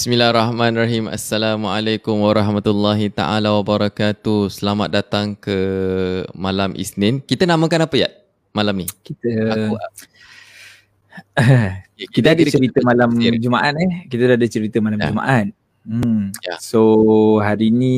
Bismillahirrahmanirrahim. Assalamualaikum warahmatullahi taala wabarakatuh. Selamat datang ke malam Isnin. Kita namakan apa ya malam ni? Kita Aku, kita, kita ada cerita malam Jumaat eh. Kita dah ada cerita malam ya. Jumaat. Hmm. Ya. So hari ni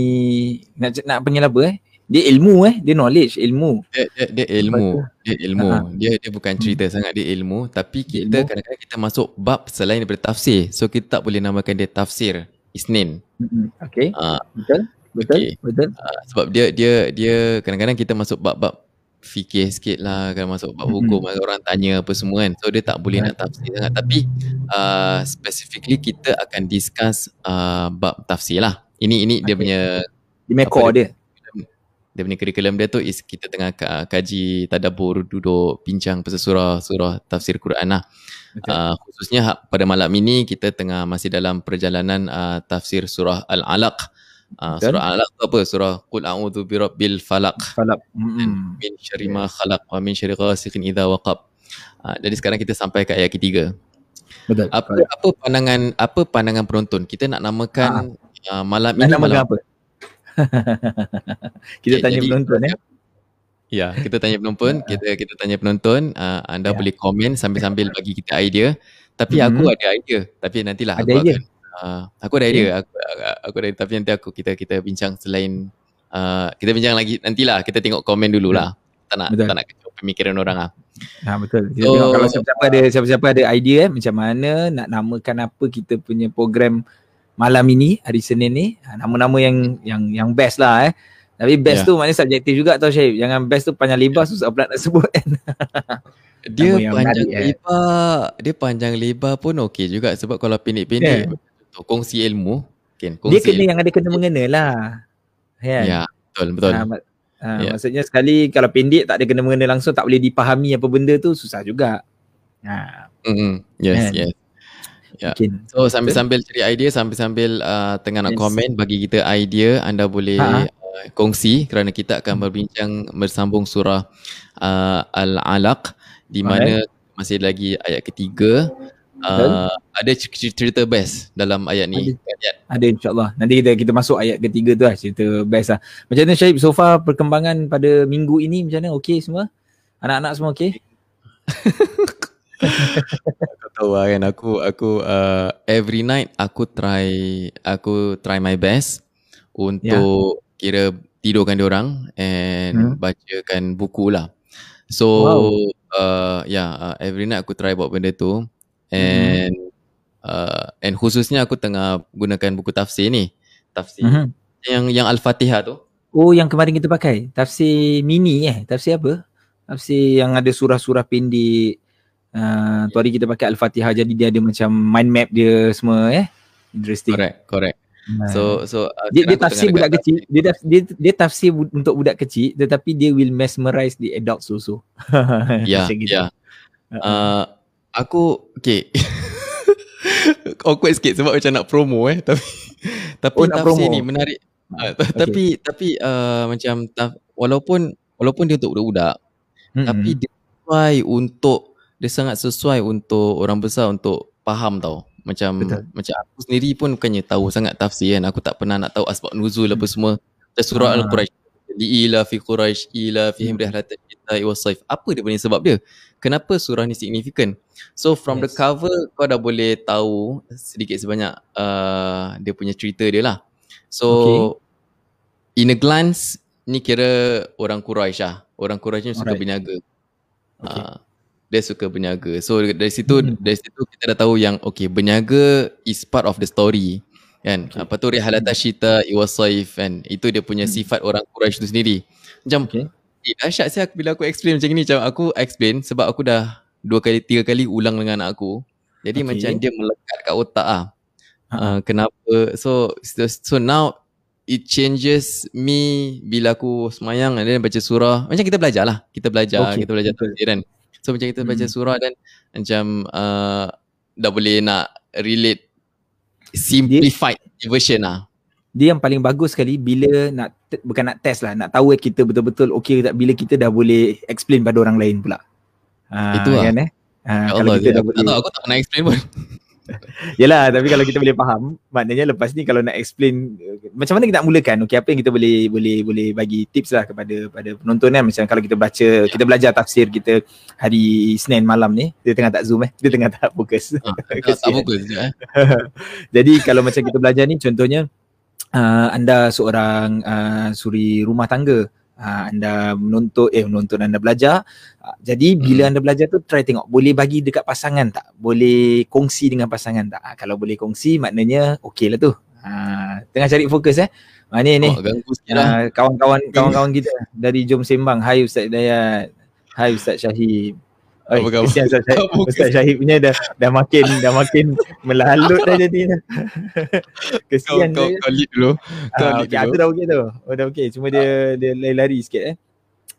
nak nak panggil apa eh? Dia ilmu eh, dia knowledge, ilmu. Dia dia, dia ilmu, dia ilmu. Ha. Dia dia bukan cerita hmm. sangat dia ilmu, tapi kita kadang-kadang kita masuk bab selain daripada tafsir. So kita tak boleh namakan dia tafsir Isnin. Hmm. Okay. Uh, betul. Betul. Okay. Betul. Uh, sebab dia dia dia kadang-kadang kita masuk bab-bab fikir sikit lah kalau masuk bab hukum hmm. orang tanya apa semua kan so dia tak boleh nak tafsir sangat tapi uh, specifically kita akan discuss uh, bab tafsir lah ini ini okay. dia punya di core dia dia punya kurikulum dia tu is kita tengah kaji tadabur duduk bincang pasal surah surah tafsir Quran lah. Okay. Uh, khususnya ha, pada malam ini kita tengah masih dalam perjalanan uh, tafsir surah Al-Alaq. Uh, surah Al-Alaq tu apa? Surah Qul a'udzu birabbil falaq. Falaq. Mm-hmm. Min syarri ma khalaq wa min syarri ghasiqin idza waqab. Uh, jadi sekarang kita sampai ke ayat ketiga. Betul. Apa apa pandangan apa pandangan penonton? Kita nak namakan uh, malam nak ini malam apa? kita okay, tanya jadi, penonton eh. Ya, kita tanya penonton, kita kita tanya penonton, uh, anda ya. boleh komen sambil-sambil bagi kita idea. Tapi hmm. aku ada idea, tapi nantilah ada aku idea. akan uh, aku ada idea, aku, aku ada tapi nanti aku kita kita bincang selain uh, kita bincang lagi nantilah kita tengok komen dululah. Tak nak betul. tak nak kacau pemikiran orang ah. Ha betul. Kita so, tengok kalau siapa-siapa ada siapa-siapa ada idea eh macam mana nak namakan apa kita punya program malam ini hari Senin ni ha, nama-nama yang yang yang best lah eh tapi best yeah. tu maknanya subjektif juga tau Syed jangan best tu panjang lebar susah pula nak sebut kan dia panjang menarik, lebar eh. dia panjang lebar pun okey juga sebab kalau pendek-pendek yeah. kongsi ilmu kan kongsi dia kena ilmu. yang ada kena mengena lah kan ya betul betul ha, ha, yeah. maksudnya sekali kalau pendek tak ada kena mengena langsung tak boleh dipahami apa benda tu susah juga ha mm-hmm. yes kan? yes Ya. So sambil-sambil cari idea, sambil-sambil uh, tengah nak yes. komen bagi kita idea, anda boleh uh, kongsi kerana kita akan berbincang bersambung surah uh, Al-Alaq di mana okay. masih lagi ayat ketiga. Uh, ada cerita best dalam ayat ni. Ada, ada insyaAllah. Nanti kita kita masuk ayat ketiga tu lah, cerita best lah. Macam mana Syahib, so far perkembangan pada minggu ini macam mana? Okay semua? Anak-anak semua okay? aku tahu lah kan aku aku uh, every night aku try aku try my best untuk yeah. kira tidurkan dia orang and hmm. bacakan buku lah. So wow. uh, yeah uh, every night aku try buat benda tu and hmm. uh, and khususnya aku tengah gunakan buku tafsir ni. Tafsir hmm. yang yang Al-Fatihah tu. Oh yang kemarin kita pakai tafsir mini eh tafsir apa? Tafsir yang ada surah-surah pendek Uh, tu hari kita pakai Al-Fatihah jadi dia ada macam mind map dia semua eh. Interesting. Correct, correct. So so uh, dia, dia tafsir budak kecil. Dia, dia dia tafsir untuk budak kecil tetapi dia will mesmerize the adults also. Ya, yeah, ya. Yeah. Uh, aku okay. Awkward sikit sebab macam nak promo eh tapi tapi oh, tafsir ni menarik. Uh, okay. Tapi tapi uh, macam taf, walaupun walaupun dia untuk budak-budak mm-hmm. tapi dia try untuk dia sangat sesuai untuk orang besar untuk faham tau. Macam Betul. macam aku sendiri pun bukannya tahu sangat tafsir kan. Aku tak pernah nak tahu asbab nuzul hmm. apa semua. Macam surah ah. Al-Quraish. Li ila fi Quraish ila fihim hmm. rihlatan kita wa saif. Apa dia punya sebab dia? Kenapa surah ni signifikan? So from yes. the cover kau dah boleh tahu sedikit sebanyak uh, dia punya cerita dia lah. So okay. in a glance ni kira orang Quraisy lah. Orang Quraisy ni suka berniaga. Okay. Uh, dia suka berniaga. So dari situ hmm. dari situ kita dah tahu yang okay berniaga is part of the story. Kan? Okay. Apa tu rihalata syita iwasaif kan. Itu dia punya hmm. sifat orang Quraisy tu sendiri. Macam okay. eh, dahsyat sih bila aku explain macam ni macam aku explain sebab aku dah dua kali tiga kali ulang dengan anak aku. Jadi okay. macam dia melekat kat otak ah. Uh, kenapa so, so so now it changes me bila aku semayang dan baca surah macam kita belajar lah kita belajar okay. kita belajar tafsir kan So macam kita baca hmm. surah dan macam uh, dah boleh nak relate simplified dia, version lah. Dia yang paling bagus sekali bila nak bukan nak test lah, nak tahu kita betul-betul okey tak bila kita dah boleh explain pada orang lain pula. Ha, Itu lah. Kan, eh? Ha, ya kalau Allah, kita dah boleh. Tak tahu, aku tak pernah explain pun. Yelah tapi kalau kita boleh faham maknanya lepas ni kalau nak explain macam mana kita nak mulakan? Okey apa yang kita boleh boleh boleh bagi tips lah kepada pada penonton kan macam kalau kita baca kita belajar tafsir kita hari Isnin malam ni dia tengah tak zoom eh? Dia tengah tak fokus. Ha, tak, tak fokus je eh. Jadi kalau macam kita belajar ni contohnya uh, anda seorang uh, suri rumah tangga uh, anda menuntut eh menuntut anda belajar. Uh, jadi bila hmm. anda belajar tu try tengok boleh bagi dekat pasangan tak? Boleh kongsi dengan pasangan tak? Uh, kalau boleh kongsi maknanya okey lah tu. Uh, tengah cari fokus eh. Mana ni? Oh, uh, kawan-kawan kawan-kawan kita dari Jom Sembang. Hai Ustaz Dayat. Hai Ustaz Syahid Oh, kesian Ustaz Syahid. Ustaz Syahid punya dah dah makin dah makin melalut dah jadi. kesian kau, kau, kau lead dulu. Kau ah, lead okay, dulu. Aku dah okey tu. Oh dah okey. Cuma dia dia lari-lari sikit eh.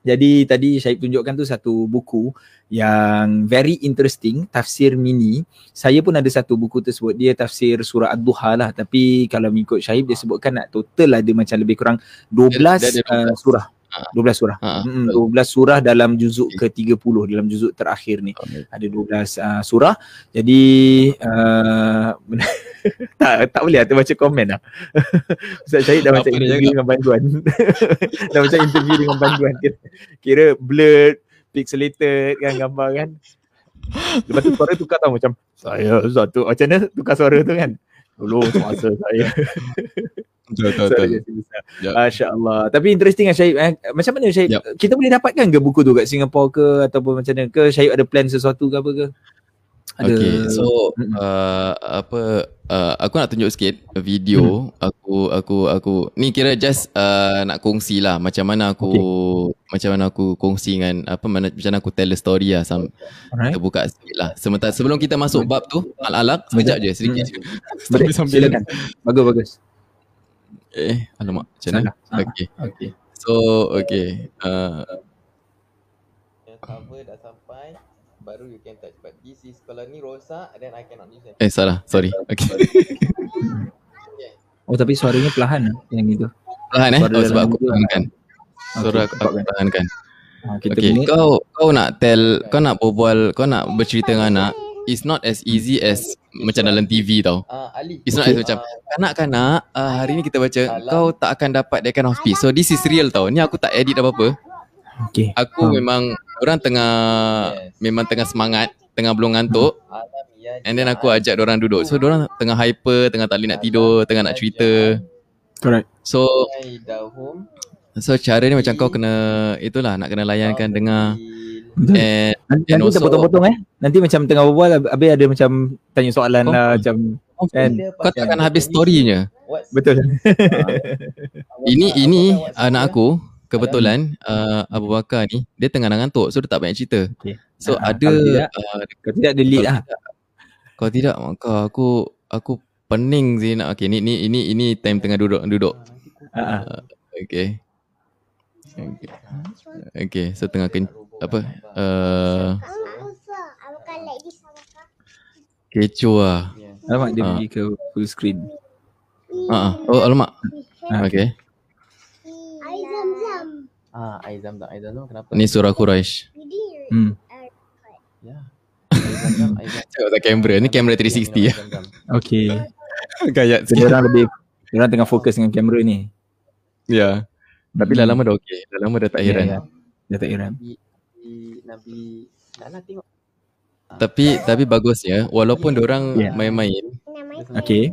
Jadi tadi Syahid tunjukkan tu satu buku yang very interesting, tafsir mini. Saya pun ada satu buku tersebut. Dia tafsir surah Ad-Duha lah. Tapi kalau mengikut Syahid dia sebutkan nak total ada macam lebih kurang 12 dia, dia, dia uh, surah. 12 surah. Ha, hmm, 12 surah dalam juzuk ke-30 dalam juzuk terakhir ni. Okay. Ada 12 uh, surah. Jadi uh, tak tak boleh lah baca komen lah. Ustaz Syahid dah macam interview dengan bantuan. dah macam interview dengan bantuan. Kira, kira blurred, pixelated kan gambar kan. Lepas tu suara tukar tau macam saya satu macam mana tukar suara tu kan. Tolong semasa saya. Betul, betul, betul. Yep. Masya Allah. Tapi interesting kan Syahid. Eh? Macam mana Syahid? Yep. Kita boleh dapatkan ke buku tu kat Singapore ke ataupun macam mana? Ke Syahid ada plan sesuatu ke apa ke? Ada. Okay, so uh, apa uh, aku nak tunjuk sikit video hmm. aku aku aku ni kira just uh, nak kongsi lah macam mana aku okay. macam mana aku kongsi dengan apa mana macam mana aku tell the story lah sam, kita buka sikit lah sementara sebelum kita masuk bab tu al-alaq sekejap je sedikit hmm. je sambil silakan bagus bagus Eh, alamak, macam mana? Okay. okay. So, okay. Uh, cover dah sampai, baru you can touch. But this is, kalau ni rosak, then I cannot use it. Eh, salah. Sorry. Okay. oh, tapi suaranya perlahan lah, yang itu. Perlahan eh? Suara oh, sebab aku perlahankan. Suara okay, aku, aku perlahankan. Ah, okay, kau kau nak tell, kau nak berbual, kau nak bercerita dengan anak, it's not as easy as macam dalam TV tau. Uh, Ali. It's not okay. as macam kanak-kanak uh, hari ni kita baca Alam. kau tak akan dapat that kind of speech. So this is real tau. Ni aku tak edit apa-apa. Okay. Aku hmm. memang orang tengah yes. memang tengah semangat, tengah belum ngantuk. Hmm. And then aku ajak orang duduk. So orang tengah hyper, tengah tak boleh nak tidur, tengah nak cerita. Correct. So So cara ni macam kau kena itulah nak kena layankan dengar And, nanti, and nanti potong-potong eh. Nanti macam tengah berbual habis ada macam tanya soalan oh. lah macam kan. Kau tak akan habis storynya. Betul. ini ini anak aku kebetulan uh, Abu Bakar ni dia tengah ngantuk so dia tak banyak cerita. Okay. So uh, ada tidak, uh, tidak delete lah. Kalau tidak maka aku aku pening sih nak okey ni ni ini ini time tengah duduk duduk. Uh, okay. Okay. Okay, so tengah ken- apa uh, kecoh lah alamak dia uh. pergi ke full screen uh, oh alamak uh, okay Ah, Aizam tak Aizam tu kenapa? Ni surah Quraisy. Hmm. Ya. Cakap pasal kamera. Ni kamera 360 ya. Okay. Gayat sikit. Dia orang lebih, orang tengah fokus dengan kamera ni. Ya. Tapi dah lama dah okay. Dah lama dah tak heran. Ya, ya. Dah tak heran. Nabi Nana tengok. Tapi tapi bagusnya walaupun orang yeah. main-main. Okay.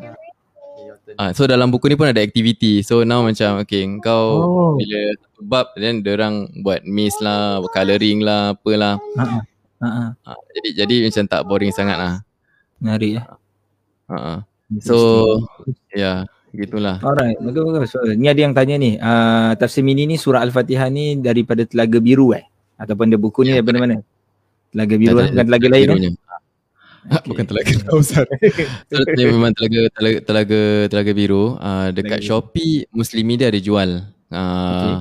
Ah, so dalam buku ni pun ada aktiviti. So now macam okay kau oh. bila bab then orang buat miss lah, coloring lah, apalah. Uh-huh. Uh-huh. Ah, jadi jadi macam tak boring sangat lah. Menarik ya. Uh-huh. So ya yeah, gitulah. Alright, bagus bagus. So, ni ada yang tanya ni, uh, tafsir mini ni surah Al-Fatihah ni daripada Telaga Biru eh? Ataupun dia buku ni ya, daripada mana? Telaga biru lah, bukan telaga lain kan? Okay. Bukan telaga so, dia memang telaga, telaga, telaga, telaga biru. Uh, dekat telaga Shopee, Muslimi dia ada jual. Uh, okay.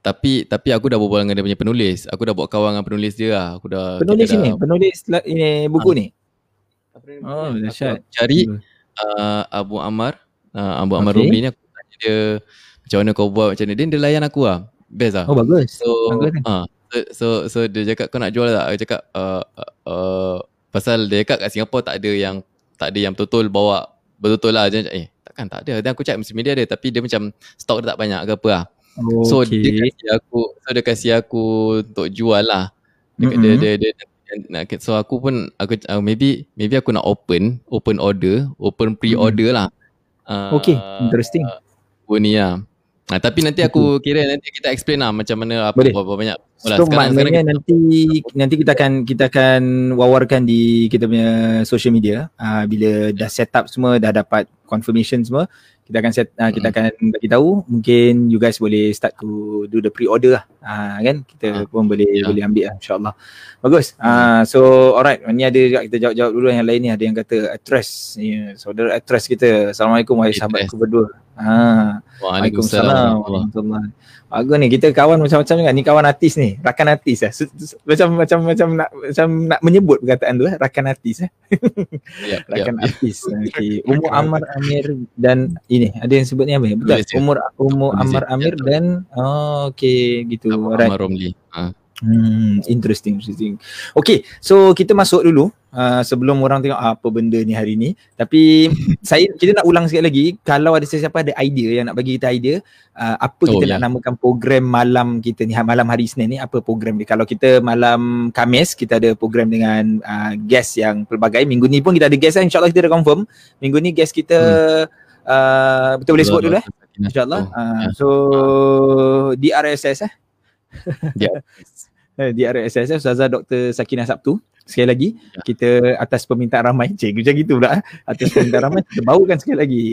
Tapi tapi aku dah berbual dengan dia punya penulis. Aku dah buat kawan dengan penulis dia lah. Aku dah, penulis ini? Dah, penulis ini buku uh, ni? Oh, dahsyat. Cari uh, Abu Ammar. Uh, Abu Ammar okay. Rumli ni aku tanya dia macam mana kau buat macam ni. Dia, dia layan aku lah. Best lah. Oh, bagus. So, bagus, kan? uh, so so dia cakap kau nak jual tak? Aku cakap uh, uh, uh, pasal dia cakap kat Singapore tak ada yang tak ada yang betul-betul bawa betul-betul lah eh takkan tak ada dan aku cakap mesin media ada tapi dia macam stok dia tak banyak ke apa lah okay. so dia kasi aku so dia kasi aku untuk jual lah dia, mm-hmm. dia, dia, dia, dia, so aku pun aku uh, maybe maybe aku nak open open order open pre-order mm-hmm. lah uh, okay interesting uh, ni lah Ha, tapi nanti aku kira nanti kita explain lah macam mana apa berapa banyak. Mula, so sekarang, maknanya sekarang nanti kita... nanti kita akan kita akan wawarkan di kita punya social media. Uh, bila dah set up semua dah dapat confirmation semua kita akan set uh, kita akan bagi tahu. Mungkin you guys boleh start to do the pre-order lah. Uh, kan? Kita uh, pun boleh yeah. boleh ambil lah insyaallah. Bagus. Uh, so alright. Ni ada juga kita jawab-jawab dulu. Yang lain ni ada yang kata address. Yeah, saudara address kita. Assalamualaikum wahai sahabatku berdua. Ha Waalaikumsalam. Warahmatullahi Bagus ni. Kita kawan macam-macam juga. Ni kawan artis ni. Rakan artis eh. Macam macam macam nak macam nak menyebut perkataan tu eh. Rakan artis eh. Yep, rakan yep, artis. Okey. Umur Amar Amir dan ini ada yang sebut ni apa betul umur umur Amar Amir dan oh okey gitu Amar Romli ha Hmm, interesting, interesting. Okay, so kita masuk dulu uh, sebelum orang tengok apa benda ni hari ni. Tapi saya kita nak ulang sekali lagi, kalau ada sesiapa ada idea yang nak bagi kita idea, uh, apa oh, kita yeah. nak namakan program malam kita ni, malam hari Isnin ni, apa program ni. Kalau kita malam Kamis, kita ada program dengan uh, guest yang pelbagai. Minggu ni pun kita ada guest lah, insyaAllah kita dah confirm. Minggu ni guest kita, hmm. Uh, betul boleh sebut dulu eh? InsyaAllah. Uh, so, DRSS eh? Ya. Eh, di RSSF Ustazah Dr. Sakinah Sabtu sekali lagi ya. kita atas permintaan ramai cik macam gitu pula eh. atas permintaan ramai kita bawakan sekali lagi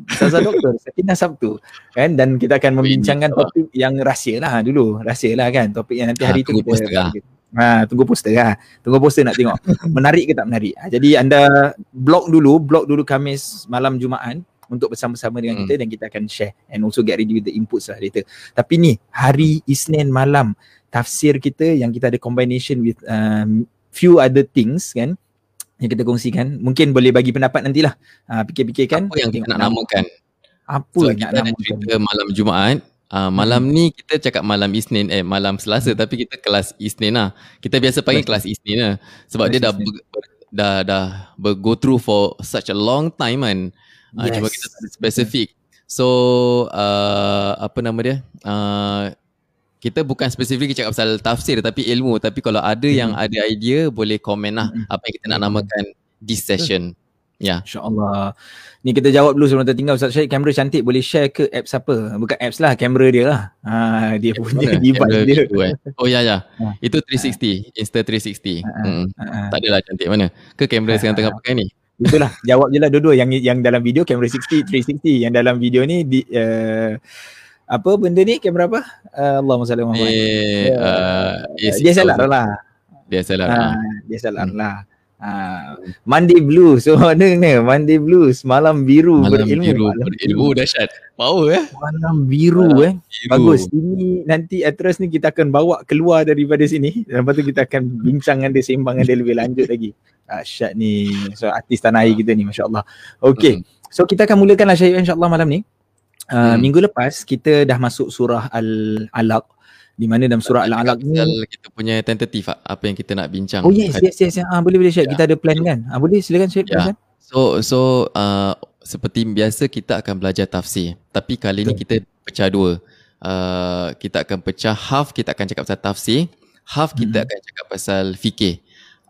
Ustazah Dr. Sakinah Sabtu kan dan kita akan membincangkan topik yang rahsia lah dulu rahsia lah kan topik yang nanti hari ha, tu kita poster lah. ha, tunggu poster lah tunggu poster nak tengok menarik ke tak menarik ha, jadi anda blog dulu blog dulu Kamis malam Jumaat untuk bersama-sama dengan hmm. kita dan kita akan share and also get ready with the inputs lah later. Tapi ni hari Isnin malam tafsir kita yang kita ada combination with um, few other things kan yang kita kongsikan. Mungkin boleh bagi pendapat nantilah. Uh, fikir-fikirkan. Apa yang kita nak namakan? Apa so, yang nak namakan? cerita malam Jumaat. Uh, malam hmm. ni kita cakap malam Isnin eh malam Selasa hmm. tapi kita kelas Isnin lah. Kita biasa panggil kelas Isnin lah. Sebab kelas dia dah ber, dah dah ber go through for such a long time kan uh, yes. cuma kita tak ada spesifik so uh, apa nama dia uh, kita bukan spesifik cakap pasal tafsir tapi ilmu tapi kalau ada hmm. yang ada idea boleh komen lah hmm. apa yang kita nak namakan this session ya yeah. insyaallah ni kita jawab dulu sebelum tertinggal Ustaz Syed kamera cantik boleh share ke apps apa bukan apps lah kamera dia lah ha dia punya device dia itu, eh? oh ya ya ha. itu 360 insta 360 ha. hmm. ha. tak adalah cantik mana ke kamera ha. sekarang tengah pakai ni Itulah jawab je lah dua-dua yang yang dalam video kamera 60 360 yang dalam video ni di, uh, apa benda ni kamera apa? Uh, Allahumma salli Muhammad. Eh, uh, dia salah lah. Dia salah lah. Dia salah hmm. lah. Uh, Monday Blues so mana ni? Monday Blues malam biru malam berilmu biru malam berilmu dahsyat. Power eh? Malam biru malam eh? biru. bagus. Ini nanti address ni kita akan bawa keluar daripada sini. Dan lepas tu kita akan bincang dengan dia sembang dengan dia lebih lanjut lagi. Dahsyat ni. So artis tanah air kita ni masya-Allah. Okey. Hmm. so kita akan mulakan lah Syahid insya-Allah malam ni. Uh, hmm. Minggu lepas kita dah masuk surah Al-Alaq di mana dalam surah Al-Alaq ni kita punya tentatif apa yang kita nak bincang. Oh yes yes yes. Ah boleh boleh Syed. Ya. Kita ada plan kan. Ah boleh silakan Syed. Ya. So so uh, seperti biasa kita akan belajar tafsir. Tapi kali ni kita pecah dua. Uh, kita akan pecah half kita akan cakap pasal tafsir, half kita hmm. akan cakap pasal fikih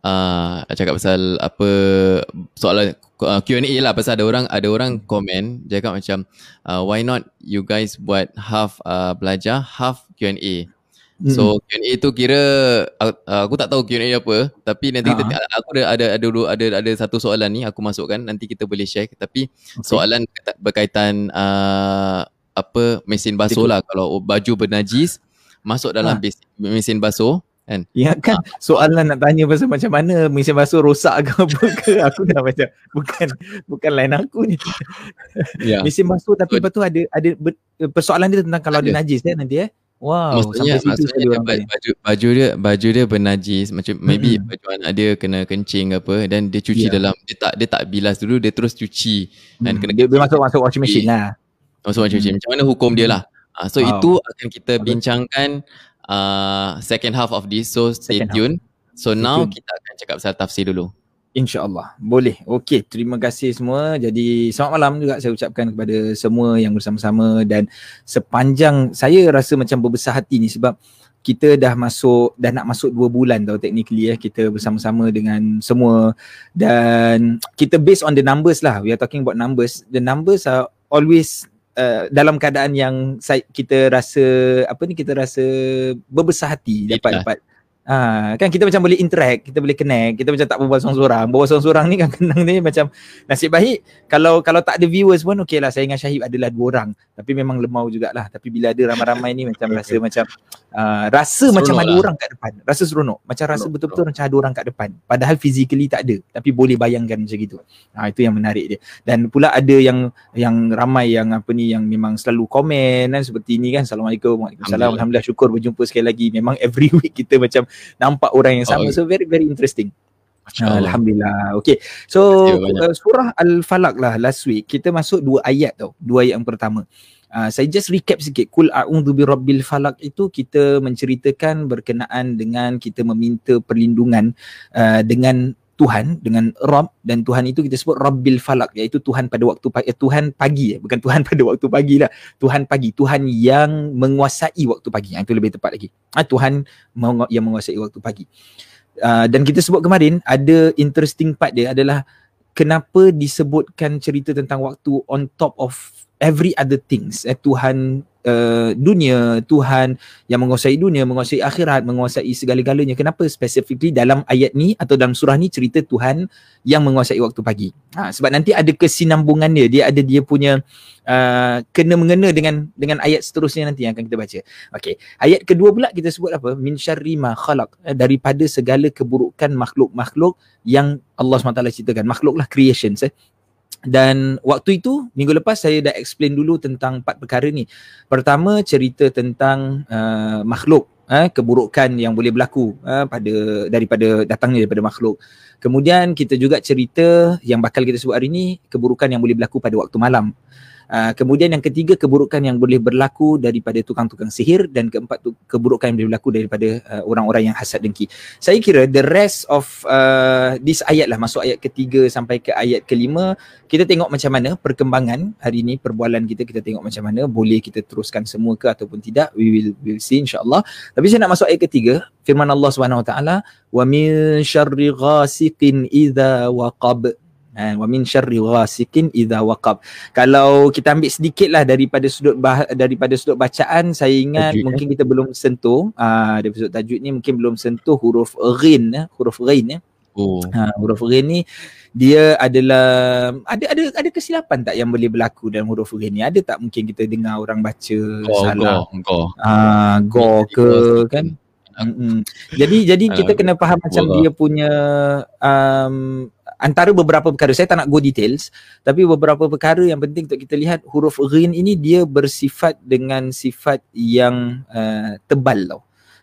uh, cakap pasal apa soalan uh, Q&A lah pasal ada orang ada orang komen dia cakap macam uh, why not you guys buat half uh, belajar half Q&A So mm-hmm. Q&A tu kira uh, aku tak tahu Q&A apa tapi nanti uh-huh. kita aku ada ada ada ada ada ada satu soalan ni aku masukkan nanti kita boleh share tapi okay. soalan berkaitan uh, apa mesin basuh lah kalau baju bernajis masuk dalam uh. mesin basuh kan? Ya kan? ha. soalan nak tanya pasal macam mana mesin basuh rosak ke apa ke? Aku dah macam bukan bukan lain aku ni. Ya. mesin basuh tapi lepas tu ada ada persoalan dia tentang kalau ada, ada. najis eh nanti eh? Wow maksudnya, sampai situ maksudnya dia baju, baju dia baju dia bernajis. Macam hmm. maybe baju anak dia kena kencing apa dan dia cuci ya. dalam dia tak dia tak bilas dulu dia terus cuci. Hmm. dan kena dia, dia masuk masuk washing machine lah. Masuk washing machine. Hmm. macam mana hukum dia lah. Uh, so wow. itu akan kita bincangkan uh, second half of this so stay second tuned half. so stay now kita akan cakap pasal tafsir dulu InsyaAllah. Boleh. Okey. Terima kasih semua. Jadi selamat malam juga saya ucapkan kepada semua yang bersama-sama dan sepanjang saya rasa macam berbesar hati ni sebab kita dah masuk dah nak masuk dua bulan tau technically eh kita bersama-sama dengan semua dan kita based on the numbers lah we are talking about numbers the numbers are always uh, dalam keadaan yang saya, kita rasa apa ni kita rasa berbesar hati dapat dapat Ha, kan kita macam boleh interact, kita boleh connect, kita macam tak berbual seorang-seorang. Berbual seorang-seorang ni kan kenang ni macam nasib baik kalau kalau tak ada viewers pun okey lah saya dengan Syahib adalah dua orang. Tapi memang lemau jugalah. Tapi bila ada ramai-ramai ni macam rasa macam uh, rasa seronok macam lah. ada orang kat depan. Rasa seronok. Macam rasa betul-betul macam ada orang kat depan. Padahal physically tak ada. Tapi boleh bayangkan macam gitu. Ha, itu yang menarik dia. Dan pula ada yang yang ramai yang apa ni yang memang selalu komen kan seperti ni kan. Assalamualaikum. Waalaikumsalam. Alhamdulillah. Alhamdulillah syukur berjumpa sekali lagi. Memang every week kita macam nampak orang yang sama. Oh, so very very interesting. Uh, Alhamdulillah. Okay. So uh, surah Al-Falaq lah last week kita masuk dua ayat tau. Dua ayat yang pertama. Uh, saya just recap sikit. Kul a'udzu birabbil falaq itu kita menceritakan berkenaan dengan kita meminta perlindungan uh, dengan Tuhan dengan Rabb dan Tuhan itu kita sebut Rabbil Falak iaitu Tuhan pada waktu pagi eh, Tuhan pagi eh, bukan Tuhan pada waktu pagi lah. Tuhan pagi Tuhan yang menguasai waktu pagi. Yang itu lebih tepat lagi. Ha, Tuhan yang menguasai waktu pagi. Uh, dan kita sebut kemarin ada interesting part dia adalah kenapa disebutkan cerita tentang waktu on top of every other things eh, Tuhan uh, dunia, Tuhan yang menguasai dunia, menguasai akhirat, menguasai segala-galanya. Kenapa specifically dalam ayat ni atau dalam surah ni cerita Tuhan yang menguasai waktu pagi? Ha, sebab nanti ada kesinambungan dia, dia ada dia punya uh, kena mengena dengan dengan ayat seterusnya nanti yang akan kita baca. Okey, ayat kedua pula kita sebut apa? Min syarri ma khalaq eh, daripada segala keburukan makhluk-makhluk yang Allah SWT ceritakan. Makhluklah creations eh dan waktu itu minggu lepas saya dah explain dulu tentang empat perkara ni. Pertama cerita tentang uh, makhluk uh, keburukan yang boleh berlaku uh, pada daripada datangnya daripada makhluk. Kemudian kita juga cerita yang bakal kita sebut hari ni keburukan yang boleh berlaku pada waktu malam. Uh, kemudian yang ketiga keburukan yang boleh berlaku daripada tukang-tukang sihir dan keempat tu keburukan yang boleh berlaku daripada uh, orang-orang yang hasad dengki. Saya kira the rest of uh, this ayat lah masuk ayat ketiga sampai ke ayat kelima kita tengok macam mana perkembangan hari ini perbualan kita kita tengok macam mana boleh kita teruskan semua ke ataupun tidak we will will see insyaallah. Tapi saya nak masuk ayat ketiga firman Allah Subhanahu Wa Taala wa min syarri ghasiqin idza waqab Eh, wa min syarri ghasikin idza waqab. Kalau kita ambil sedikitlah daripada sudut bah- daripada sudut bacaan saya ingat tajud, mungkin eh? kita belum sentuh ah uh, dari sudut tajuk ni mungkin belum sentuh huruf ghin eh, huruf ghin eh. Oh. Ha, huruf ghin ni dia adalah ada ada ada kesilapan tak yang boleh berlaku dalam huruf ghin ni? Ada tak mungkin kita dengar orang baca oh, salah? Go, go. Ah, go ke kan? Mm-hmm. Jadi jadi kita uh, kena faham macam dia punya um, antara beberapa perkara saya tak nak go details tapi beberapa perkara yang penting untuk kita lihat huruf ghin ini dia bersifat dengan sifat yang uh, tebal tau.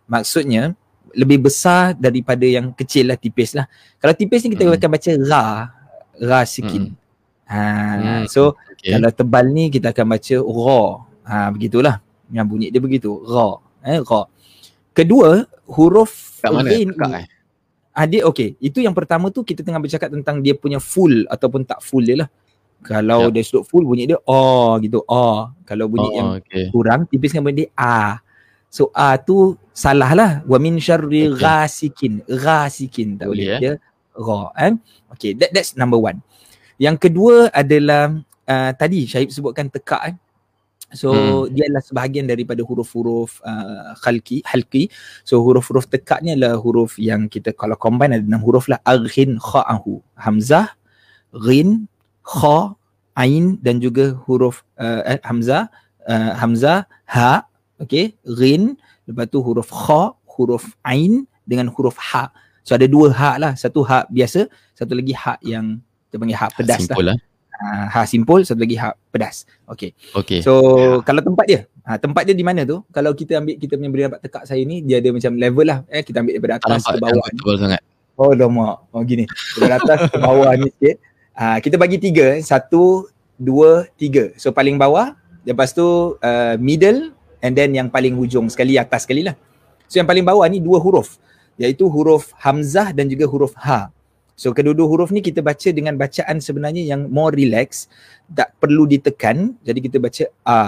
Maksudnya lebih besar daripada yang kecil lah tipis lah. Kalau tipis ni kita hmm. akan baca ra ra sikit. Hmm. ha hmm. so okay. kalau tebal ni kita akan baca ra. Ha begitulah. Yang bunyi dia begitu ra. Eh ra. Kedua huruf kat mana? kat eh Ah dia okey. Itu yang pertama tu kita tengah bercakap tentang dia punya full ataupun tak full dia lah. Kalau yep. dia sudut full bunyi dia oh gitu. Oh. Kalau bunyi oh, yang okay. kurang tipis kan bunyi dia a. So a tu salah lah. Wa min syarri okay. ghasikin. Ghasikin tak boleh. Dia ra eh. Okay that, that's number one. Yang kedua adalah uh, tadi Syahib sebutkan tekak eh. So hmm. dia adalah sebahagian daripada huruf-huruf uh, khalqi, halqi. So huruf-huruf tekak ni adalah huruf yang kita kalau combine ada enam huruf lah. Aghin kha'ahu. Hamzah, ghin, kha, ain dan juga huruf uh, eh, hamzah, uh, hamzah, ha, okay, ghin, lepas tu huruf kha, huruf ain dengan huruf ha. So ada dua ha lah. Satu ha biasa, satu lagi ha yang kita panggil ha pedas Simple lah. lah uh, ha simpul satu lagi ha pedas. Okey. Okey. So yeah. kalau tempat dia? Ha, tempat dia di mana tu? Kalau kita ambil kita punya beri dapat tekak saya ni dia ada macam level lah. Eh kita ambil daripada atas ke bawah betul sangat. Oh lama oh gini. Dari atas ke bawah ni sikit. Ha, kita bagi tiga eh. satu dua tiga. So paling bawah lepas tu uh, middle and then yang paling hujung. Sekali atas sekali lah. So yang paling bawah ni dua huruf. Iaitu huruf hamzah dan juga huruf ha So kedua-dua huruf ni kita baca dengan bacaan sebenarnya yang more relax, tak perlu ditekan. Jadi kita baca a,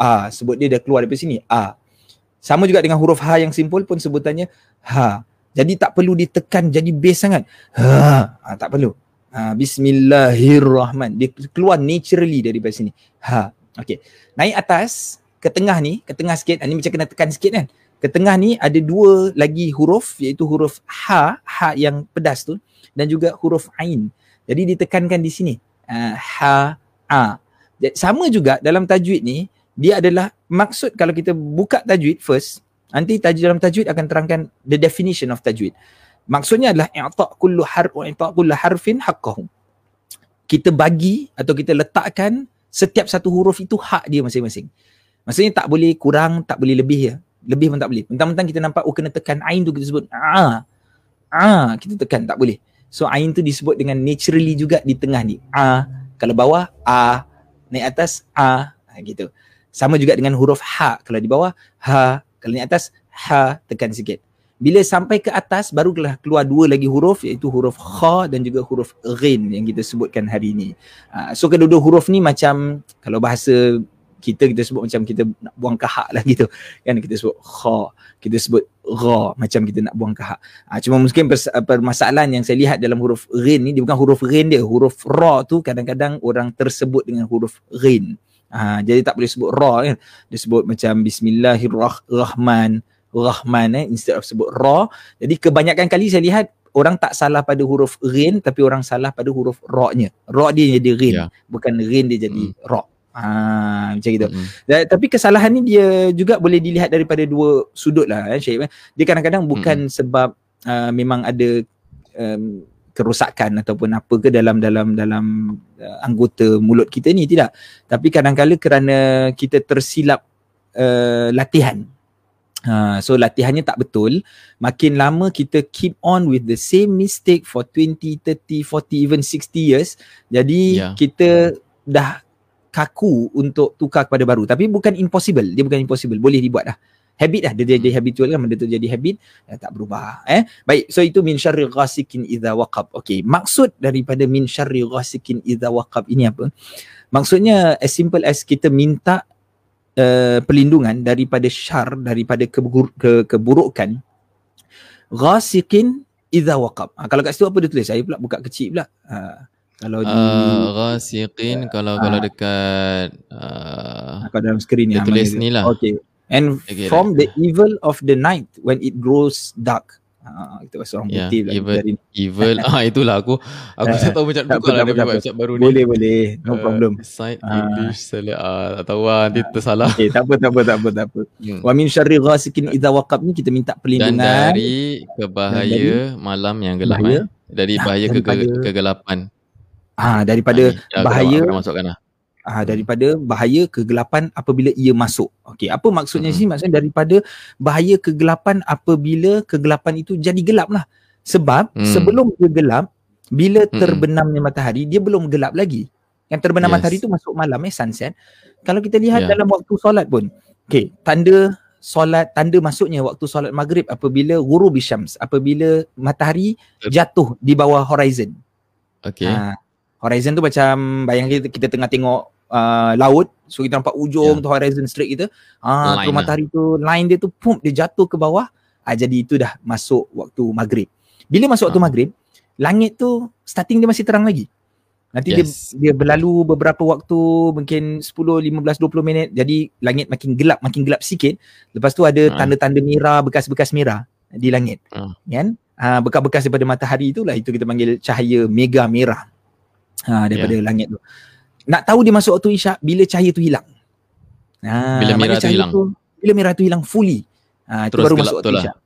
a sebut dia dah keluar dari sini a. Sama juga dengan huruf ha yang simple pun sebutannya ha. Jadi tak perlu ditekan jadi bass sangat. Ha, ha tak perlu. Ha, bismillahirrahman. Dia keluar naturally daripada sini. Ha. Okey. Naik atas ke tengah ni, ke tengah sikit. Ini macam kena tekan sikit kan. Ke tengah ni ada dua lagi huruf iaitu huruf ha, ha yang pedas tu dan juga huruf ain. Jadi ditekankan di sini. Uh, ha a. Sama juga dalam tajwid ni dia adalah maksud kalau kita buka tajwid first nanti tajwid dalam tajwid akan terangkan the definition of tajwid. Maksudnya adalah i'ta kullu harf i'ta kullu harfin haqqahu. Kita bagi atau kita letakkan setiap satu huruf itu hak dia masing-masing. Maksudnya tak boleh kurang, tak boleh lebih ya. Lebih pun tak boleh. Mentang-mentang kita nampak oh kena tekan ain tu kita sebut ah. Ah, kita tekan tak boleh. So ain tu disebut dengan naturally juga di tengah ni. A, kalau bawah a, naik atas a, ha, gitu. Sama juga dengan huruf ha, kalau di bawah ha, kalau naik atas ha, tekan sikit. Bila sampai ke atas barulah keluar dua lagi huruf iaitu huruf kha dan juga huruf ghin yang kita sebutkan hari ini. Uh, so kedua-dua huruf ni macam kalau bahasa kita kita sebut macam kita nak buang kahak lah gitu. Kan kita sebut kha kita sebut ra macam kita nak buang kahak ha, cuma mungkin permasalahan yang saya lihat dalam huruf ghin ni dia bukan huruf ghin dia huruf ra tu kadang-kadang orang tersebut dengan huruf ghin. Ha, jadi tak boleh sebut ra kan? Dia sebut macam bismillahirrahman rahman eh instead of sebut ra. Jadi kebanyakan kali saya lihat orang tak salah pada huruf ghin tapi orang salah pada huruf ra-nya. Ra dia jadi ghin yeah. bukan ghin dia jadi hmm. ra Ah macam gitu. Mm-hmm. Tapi kesalahan ni dia juga boleh dilihat daripada dua sudut lah eh, Syed. Dia kadang-kadang bukan mm-hmm. sebab uh, memang ada um, kerosakan ataupun apa ke dalam dalam dalam uh, anggota mulut kita ni tidak. Tapi kadang-kala kerana kita tersilap uh, latihan. Uh, so latihannya tak betul Makin lama kita keep on with the same mistake for 20, 30, 40, even 60 years Jadi yeah. kita dah kaku untuk tukar kepada baru. Tapi bukan impossible. Dia bukan impossible. Boleh dibuat dah habit dah dia jadi hmm. habitual kan? Benda tu jadi habit ya, tak berubah. Eh baik. So itu min syarri ghasikin idza waqab. Okey. Maksud daripada min syarri ghasikin idza waqab ini apa? Maksudnya as simple as kita minta uh, perlindungan daripada syar daripada keburuk, ke, keburukan ghasikin idza waqab. Ha, kalau kat situ apa dia tulis? Saya pula buka kecil pula. Ha, kalau di uh, ghasiqin uh, kalau uh, kalau dekat uh, kat dalam skrin ni tulis ni lah. Okay. And okay, from the evil of the night when it grows dark. Ah, itu pasal orang yeah, putih lah evil, evil. ah itulah aku. Aku tak tahu macam tu lah dari website baru ni. Boleh boleh. No uh, problem. uh, english salah ah, tak tahu lah nanti tersalah. Okay, tak apa tak apa tak apa tak apa. Hmm. wa min syarri ghasikin idza waqab ni kita minta perlindungan. Dan dari kebahaya dan dari malam yang gelap bahaya, eh. dari bahaya ke kegelapan Ah daripada ha, bahaya masukkan lah. Ah daripada bahaya kegelapan apabila ia masuk. Okey, apa maksudnya hmm. sih? Maksudnya daripada bahaya kegelapan apabila kegelapan itu jadi gelap lah. Sebab hmm. sebelum dia gelap, bila hmm. terbenamnya matahari, dia belum gelap lagi. Yang terbenam yes. matahari itu masuk malam eh sunset. Kalau kita lihat yeah. dalam waktu solat pun. Okey, tanda solat tanda masuknya waktu solat maghrib apabila ghurub syams, apabila matahari jatuh di bawah horizon. Okey. Ha, horizon tu macam bayang kita kita tengah tengok uh, laut so kita nampak ujung yeah. tu horizon straight kita ah uh, tu matahari lah. tu line dia tu pum dia jatuh ke bawah ah jadi itu dah masuk waktu maghrib bila masuk waktu uh. maghrib langit tu starting dia masih terang lagi nanti yes. dia dia berlalu beberapa waktu mungkin 10 15 20 minit jadi langit makin gelap makin gelap sikit lepas tu ada uh. tanda-tanda merah bekas-bekas merah di langit uh. kan uh, bekas-bekas daripada matahari itulah itu kita panggil cahaya mega merah ha, daripada yeah. langit tu. Nak tahu dia masuk waktu isyak bila cahaya tu hilang. Ha, bila merah tu hilang. Tu, bila merah tu hilang fully. Ha, itu baru masuk waktu lah. isyak.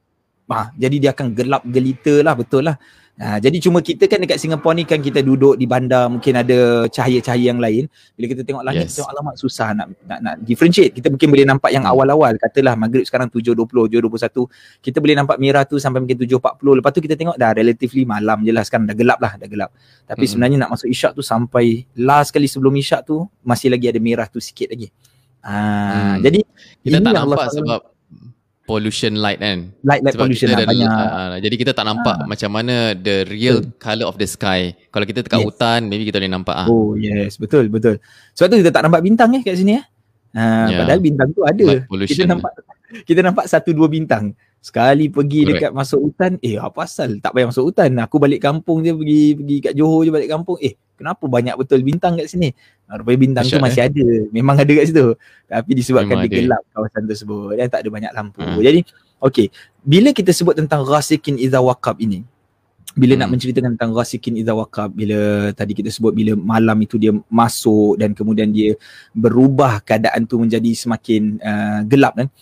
Ha, jadi dia akan gelap gelita lah betul lah. Ha, jadi cuma kita kan dekat Singapura ni kan kita duduk di bandar mungkin ada cahaya-cahaya yang lain. Bila kita tengok langit yes. tengok alamat susah nak, nak nak differentiate. Kita mungkin boleh nampak yang awal-awal katalah maghrib sekarang 7.20, 7.21. Kita boleh nampak merah tu sampai mungkin 7.40. Lepas tu kita tengok dah relatively malam je lah sekarang dah gelap lah dah gelap. Tapi hmm. sebenarnya nak masuk isyak tu sampai last kali sebelum isyak tu masih lagi ada merah tu sikit lagi. Ha, hmm. Jadi kita tak nampak Allah sebab pollution light kan. Light light Sebab pollution lah, banyak. Uh, jadi kita tak nampak ha. macam mana the real betul. colour of the sky. Kalau kita dekat yes. hutan maybe kita boleh nampak ah. Oh yes, betul betul. Sebab tu kita tak nampak bintang eh kat sini eh. Uh, yeah. padahal bintang tu ada. Kita nampak kita nampak satu dua bintang. Sekali pergi Correct. dekat masuk hutan, eh apa asal tak payah masuk hutan. Aku balik kampung je pergi pergi kat Johor je balik kampung. Eh, kenapa banyak betul bintang kat sini? Ah, rupanya bintang Asyad, tu masih eh? ada. Memang ada kat situ. Tapi disebabkan Memang dia gelap kawasan tersebut dan tak ada banyak lampu. Hmm. Jadi, okey, bila kita sebut tentang ghasikin idza waqab ini, bila hmm. nak menceritakan tentang ghasikin idza waqab bila tadi kita sebut bila malam itu dia masuk dan kemudian dia berubah keadaan tu menjadi semakin uh, gelap kan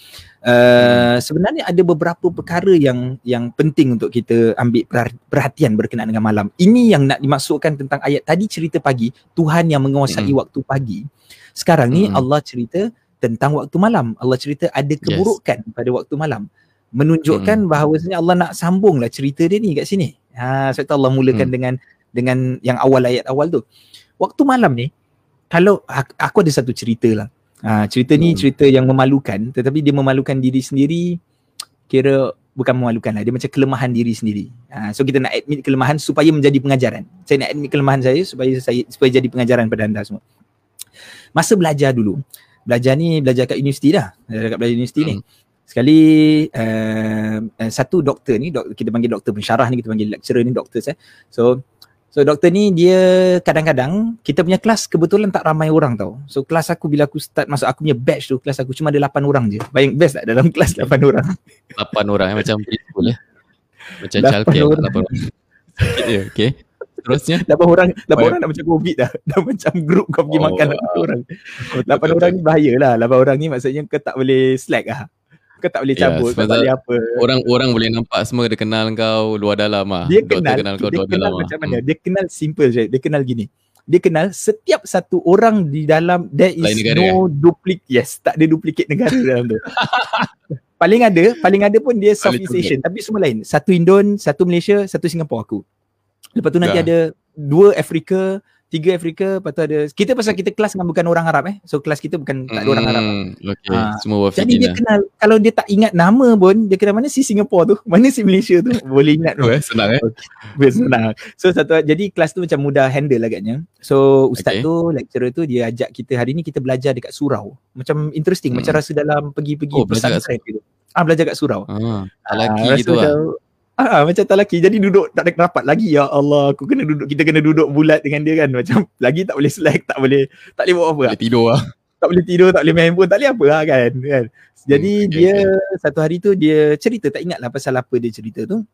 Uh, sebenarnya ada beberapa perkara yang yang penting untuk kita ambil perhatian berkenaan dengan malam. Ini yang nak dimaksudkan tentang ayat tadi cerita pagi, Tuhan yang menguasai hmm. waktu pagi. Sekarang ni hmm. Allah cerita tentang waktu malam. Allah cerita ada keburukan yes. pada waktu malam. Menunjukkan hmm. bahawasanya Allah nak sambunglah cerita dia ni kat sini. Ha sebab Allah mulakan hmm. dengan dengan yang awal ayat awal tu. Waktu malam ni kalau aku ada satu cerita lah. Ha, cerita ni hmm. cerita yang memalukan tetapi dia memalukan diri sendiri kira bukan memalukan lah dia macam kelemahan diri sendiri. Ha, so kita nak admit kelemahan supaya menjadi pengajaran. Saya nak admit kelemahan saya supaya saya supaya jadi pengajaran pada anda semua. Masa belajar dulu. Belajar ni belajar kat universiti dah. Belajar kat belajar universiti hmm. ni. Sekali uh, satu doktor ni dok, kita panggil doktor pensyarah ni kita panggil lecturer ni doktor saya. So So doktor ni dia kadang-kadang kita punya kelas kebetulan tak ramai orang tau. So kelas aku bila aku start masuk aku punya batch tu kelas aku cuma ada 8 orang je. Bayang best tak dalam kelas 8 orang. 8 orang eh macam preschool eh. Macam childcare 8 orang. Ya, okay. Terusnya 8 orang 8 oh, orang dah macam covid dah. Dah macam group kau pergi oh, makan 8 orang. 8 orang ni bahayalah. 8 orang ni maksudnya kau tak boleh slack ah kau tak boleh cabut, yeah, tak boleh apa. Orang-orang boleh nampak semua dia kenal kau luar dalam ah. Dia kenal, kenal kau dia luar kenal dalam. Macam mana? Hmm. Dia kenal simple je. Dia kenal gini. Dia kenal setiap satu orang di dalam there is negara, no ya? duplicate. Yes, tak ada duplicate negara dalam tu. paling ada, paling ada pun dia Southeast Asian tapi semua lain. Satu Indon, satu Malaysia, satu Singapura aku. Lepas tu nanti ya. ada dua Afrika, tiga Afrika lepas tu ada kita pasal kita kelas dengan bukan orang Arab eh so kelas kita bukan tak ada orang Arab hmm, okay. ha. semua wafikin jadi dia lah. kenal kalau dia tak ingat nama pun dia kenal mana si Singapore tu mana si Malaysia tu boleh ingat tu oh, eh, senang eh okay. senang so satu jadi kelas tu macam mudah handle agaknya so ustaz okay. tu lecturer tu dia ajak kita hari ni kita belajar dekat surau macam interesting hmm. macam rasa dalam pergi-pergi oh, kat, gitu. ah belajar kat surau ah, lagi ah, gitu lah Ah, macam tak laki. Jadi duduk tak ada rapat lagi. Ya Allah, aku kena duduk. Kita kena duduk bulat dengan dia kan. Macam lagi tak boleh slack, tak boleh tak boleh buat apa. Boleh tidur lah. Tak boleh tidur, tak boleh main handphone, tak boleh apa lah kan. kan? Jadi hmm, okay, dia okay. satu hari tu dia cerita, tak ingat lah pasal apa dia cerita tu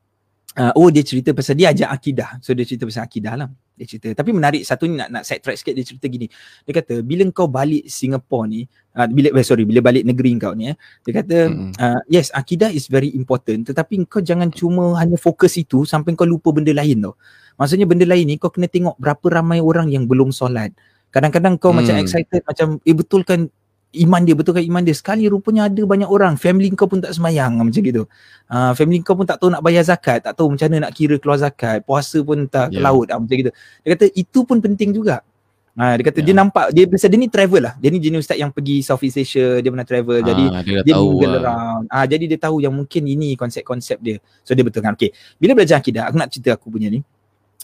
uh, oh dia cerita pasal dia ajak akidah. So dia cerita pasal akidah lah. Dia cerita. Tapi menarik satu ni nak nak side track sikit dia cerita gini. Dia kata bila kau balik Singapore ni, uh, bila eh, sorry bila balik negeri kau ni eh, dia kata uh, yes akidah is very important tetapi kau jangan cuma hanya fokus itu sampai kau lupa benda lain tau. Maksudnya benda lain ni kau kena tengok berapa ramai orang yang belum solat. Kadang-kadang kau hmm. macam excited macam eh betul kan iman dia betul kan iman dia. Sekali rupanya ada banyak orang family kau pun tak semayang macam gitu. Uh, family kau pun tak tahu nak bayar zakat tak tahu macam mana nak kira keluar zakat puasa pun tak yeah. ke laut uh, macam gitu. Dia kata itu pun penting juga. Uh, dia kata yeah. dia nampak dia biasa dia ni travel lah. Dia ni jenis ustaz yang pergi Southeast Asia dia pernah travel. Uh, jadi dia, dia mingle lah. around. Uh, jadi dia tahu yang mungkin ini konsep-konsep dia. So dia betul kan? Okay bila belajar akidah aku nak cerita aku punya ni